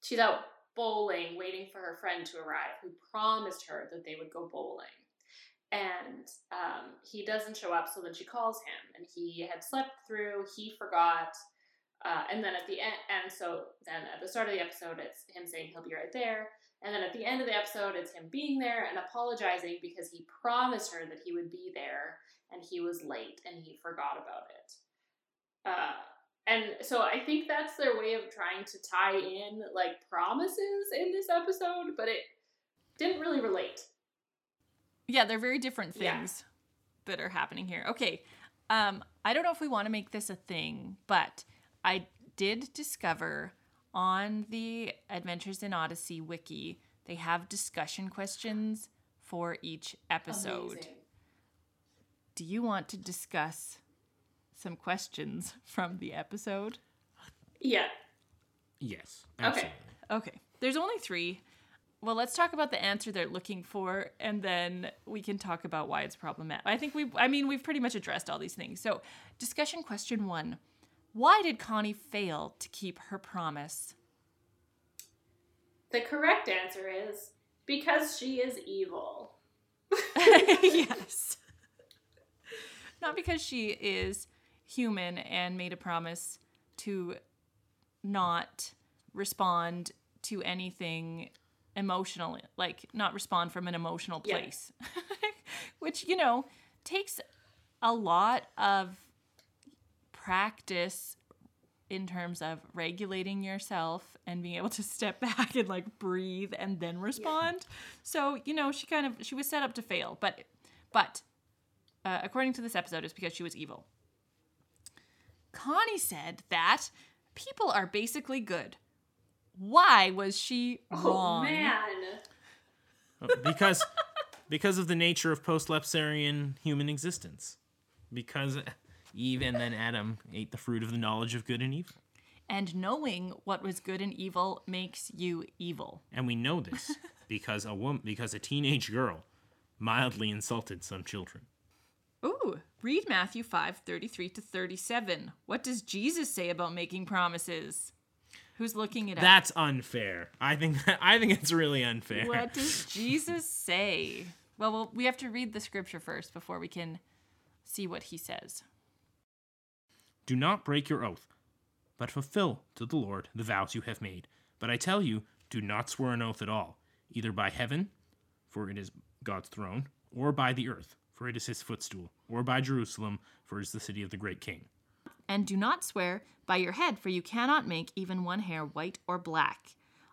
Speaker 1: She's out bowling, waiting for her friend to arrive, who promised her that they would go bowling. And um, he doesn't show up, so then she calls him, and he had slept through. He forgot, uh, and then at the end, and so then at the start of the episode, it's him saying he'll be right there, and then at the end of the episode, it's him being there and apologizing because he promised her that he would be there and he was late and he forgot about it. Uh, and so I think that's their way of trying to tie in like promises in this episode, but it didn't really relate.
Speaker 2: Yeah, they're very different
Speaker 1: Yeah.
Speaker 2: things that are happening here. Okay. Um, I don't know if we want to make this a thing, but I did discover on the Adventures in Odyssey wiki, they have discussion questions for each episode.
Speaker 1: Amazing.
Speaker 2: Do you want to discuss some questions from the episode?
Speaker 1: Yeah.
Speaker 3: Yes,
Speaker 1: Okay.
Speaker 2: Okay. There's only three. Well, let's talk about the answer they're looking for, and then we can talk about why it's problematic. I think we've, I mean, we've pretty much addressed all these things. So, discussion question one Why did Connie fail to keep her promise?
Speaker 1: The correct answer is because she is evil.
Speaker 2: yes. Not because she is human and made a promise to not respond to anything emotional, like not respond from an emotional
Speaker 1: Yeah.
Speaker 2: place, which, you know, takes a lot of practice in terms of regulating yourself and being able to step back and like breathe and then respond. So, you know, she kind of she was set up to fail, but but uh, according to this episode it's because she was evil. Connie said that people are basically good. Why was she
Speaker 1: Oh
Speaker 2: wrong?
Speaker 1: man.
Speaker 3: Uh, because because of the nature of post-lapsarian human existence. Because Eve and then Adam ate the fruit of the knowledge of good and evil.
Speaker 2: And knowing what was good and evil makes you evil.
Speaker 3: And we know this because a woman because a teenage girl mildly insulted some children.
Speaker 2: Ooh, read Matthew 5 33 to 37. What does Jesus say about making promises? Who's looking it up?
Speaker 3: That's unfair. I think I think it's really unfair.
Speaker 2: What does Jesus say? Well, well, we have to read the scripture first before we can see what he says.
Speaker 3: Do not break your oath, but fulfill to the Lord the vows you have made. But I tell you, do not swear an oath at all, either by heaven, for it is God's throne, or by the earth, for it is his footstool, or by Jerusalem, for it is the city of the great king.
Speaker 2: And do not swear by your head, for you cannot make even one hair white or black.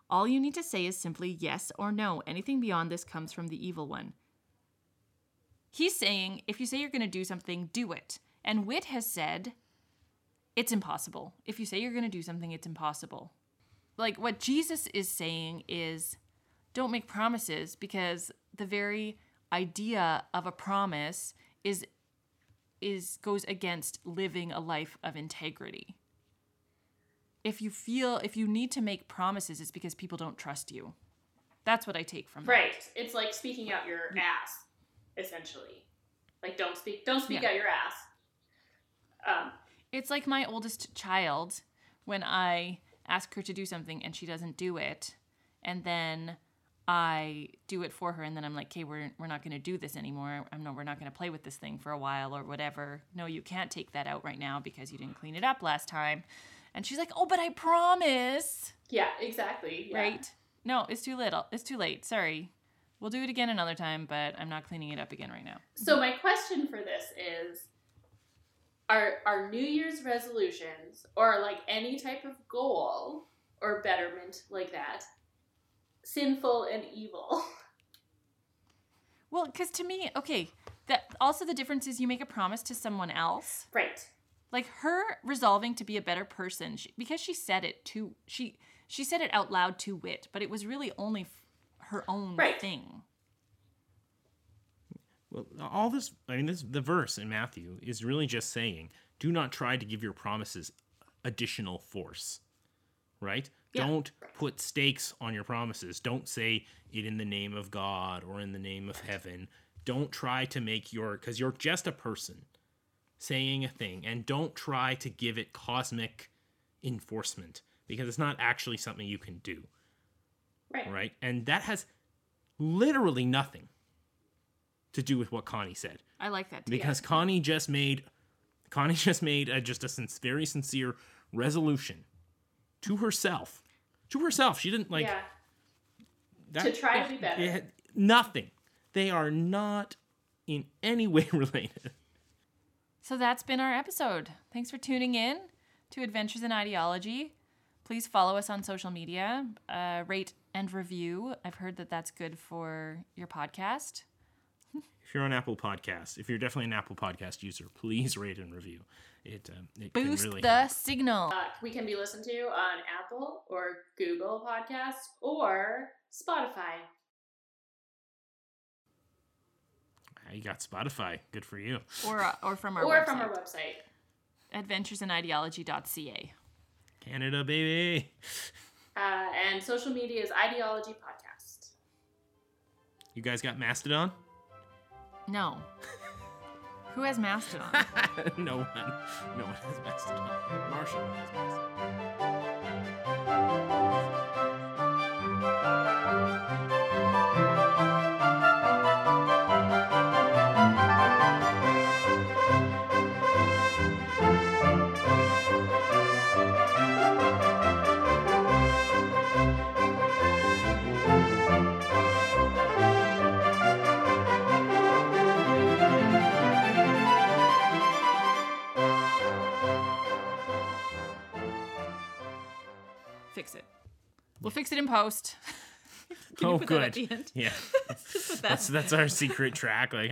Speaker 2: All you need to say is simply yes or no. Anything beyond this comes from the evil one. He's saying if you say you're going to do something, do it. And Whit has said it's impossible. If you say you're going to do something, it's impossible. Like what Jesus is saying is don't make promises because the very idea of a promise is is goes against living a life of integrity. If you feel if you need to make promises it's because people don't trust you. That's what I take from that.
Speaker 1: Right. It's like speaking out your ass, essentially. Like don't speak don't speak
Speaker 2: Yeah.
Speaker 1: out your ass. Um
Speaker 2: It's like my oldest child when I ask her to do something and she doesn't do it, and then I do it for her, and then I'm like, "Okay, we're we're not going to do this anymore. I'm no, we're not going to play with this thing for a while or whatever. No, you can't take that out right now because you didn't clean it up last time." And she's like, "Oh, but I promise."
Speaker 1: yeah, exactly. Yeah.
Speaker 2: Right? No, it's too little. It's too late. Sorry. We'll do it again another time, but I'm not cleaning it up again right now.
Speaker 1: So my question for this is are are New Year's resolutions or like any type of goal or betterment like that sinful and evil?
Speaker 2: Well, because to me, okay, that also the difference is you make a promise to someone else.
Speaker 1: right.
Speaker 2: Like her resolving to be a better person she, because she said it to she she said it out loud to Whit, but it was really only f- her own
Speaker 1: Right.
Speaker 2: thing.
Speaker 3: Well, all this, I mean, this the verse in Matthew is really just saying, do not try to give your promises additional force, right?
Speaker 2: Yeah.
Speaker 3: Don't put stakes on your promises. Don't say it in the name of God or in the name of heaven. Don't try to make your, because you're just a person saying a thing, and don't try to give it cosmic enforcement because it's not actually something you can do,
Speaker 1: Right.
Speaker 3: right? And that has literally nothing to do with what Connie said
Speaker 2: I like that too.
Speaker 3: because Connie just made Connie just made a, just a sin- very sincere resolution to herself. To herself, she didn't like
Speaker 1: yeah.
Speaker 3: that.
Speaker 1: To try to be better.
Speaker 3: it had nothing. They are not in any way related.
Speaker 2: So that's been our episode. Thanks for tuning in to Adventures in Ideology. Please follow us on social media, uh, rate and review. I've heard that that's good for your podcast.
Speaker 3: If you're on Apple Podcasts, if you're definitely an Apple Podcast user, please rate and review. It um, it
Speaker 2: Boost
Speaker 3: can really
Speaker 2: the
Speaker 3: help.
Speaker 2: signal.
Speaker 1: Uh, we can be listened to on Apple or Google Podcasts or Spotify.
Speaker 3: You got Spotify. Good for you.
Speaker 2: Or, uh, or from our
Speaker 1: or
Speaker 2: website.
Speaker 1: from our website.
Speaker 2: adventuresideology.ca.
Speaker 3: Canada, baby.
Speaker 1: Uh, and social media is Ideology Podcast.
Speaker 3: You guys got Mastodon?
Speaker 2: No. Who has Mastodon?
Speaker 3: no one. No one has Mastodon. Marshall has Mastodon.
Speaker 2: We'll fix it in post. Can you
Speaker 3: oh,
Speaker 2: put
Speaker 3: good.
Speaker 2: that at the end?
Speaker 3: Yeah,
Speaker 2: Just put that.
Speaker 3: that's that's our secret track. Like,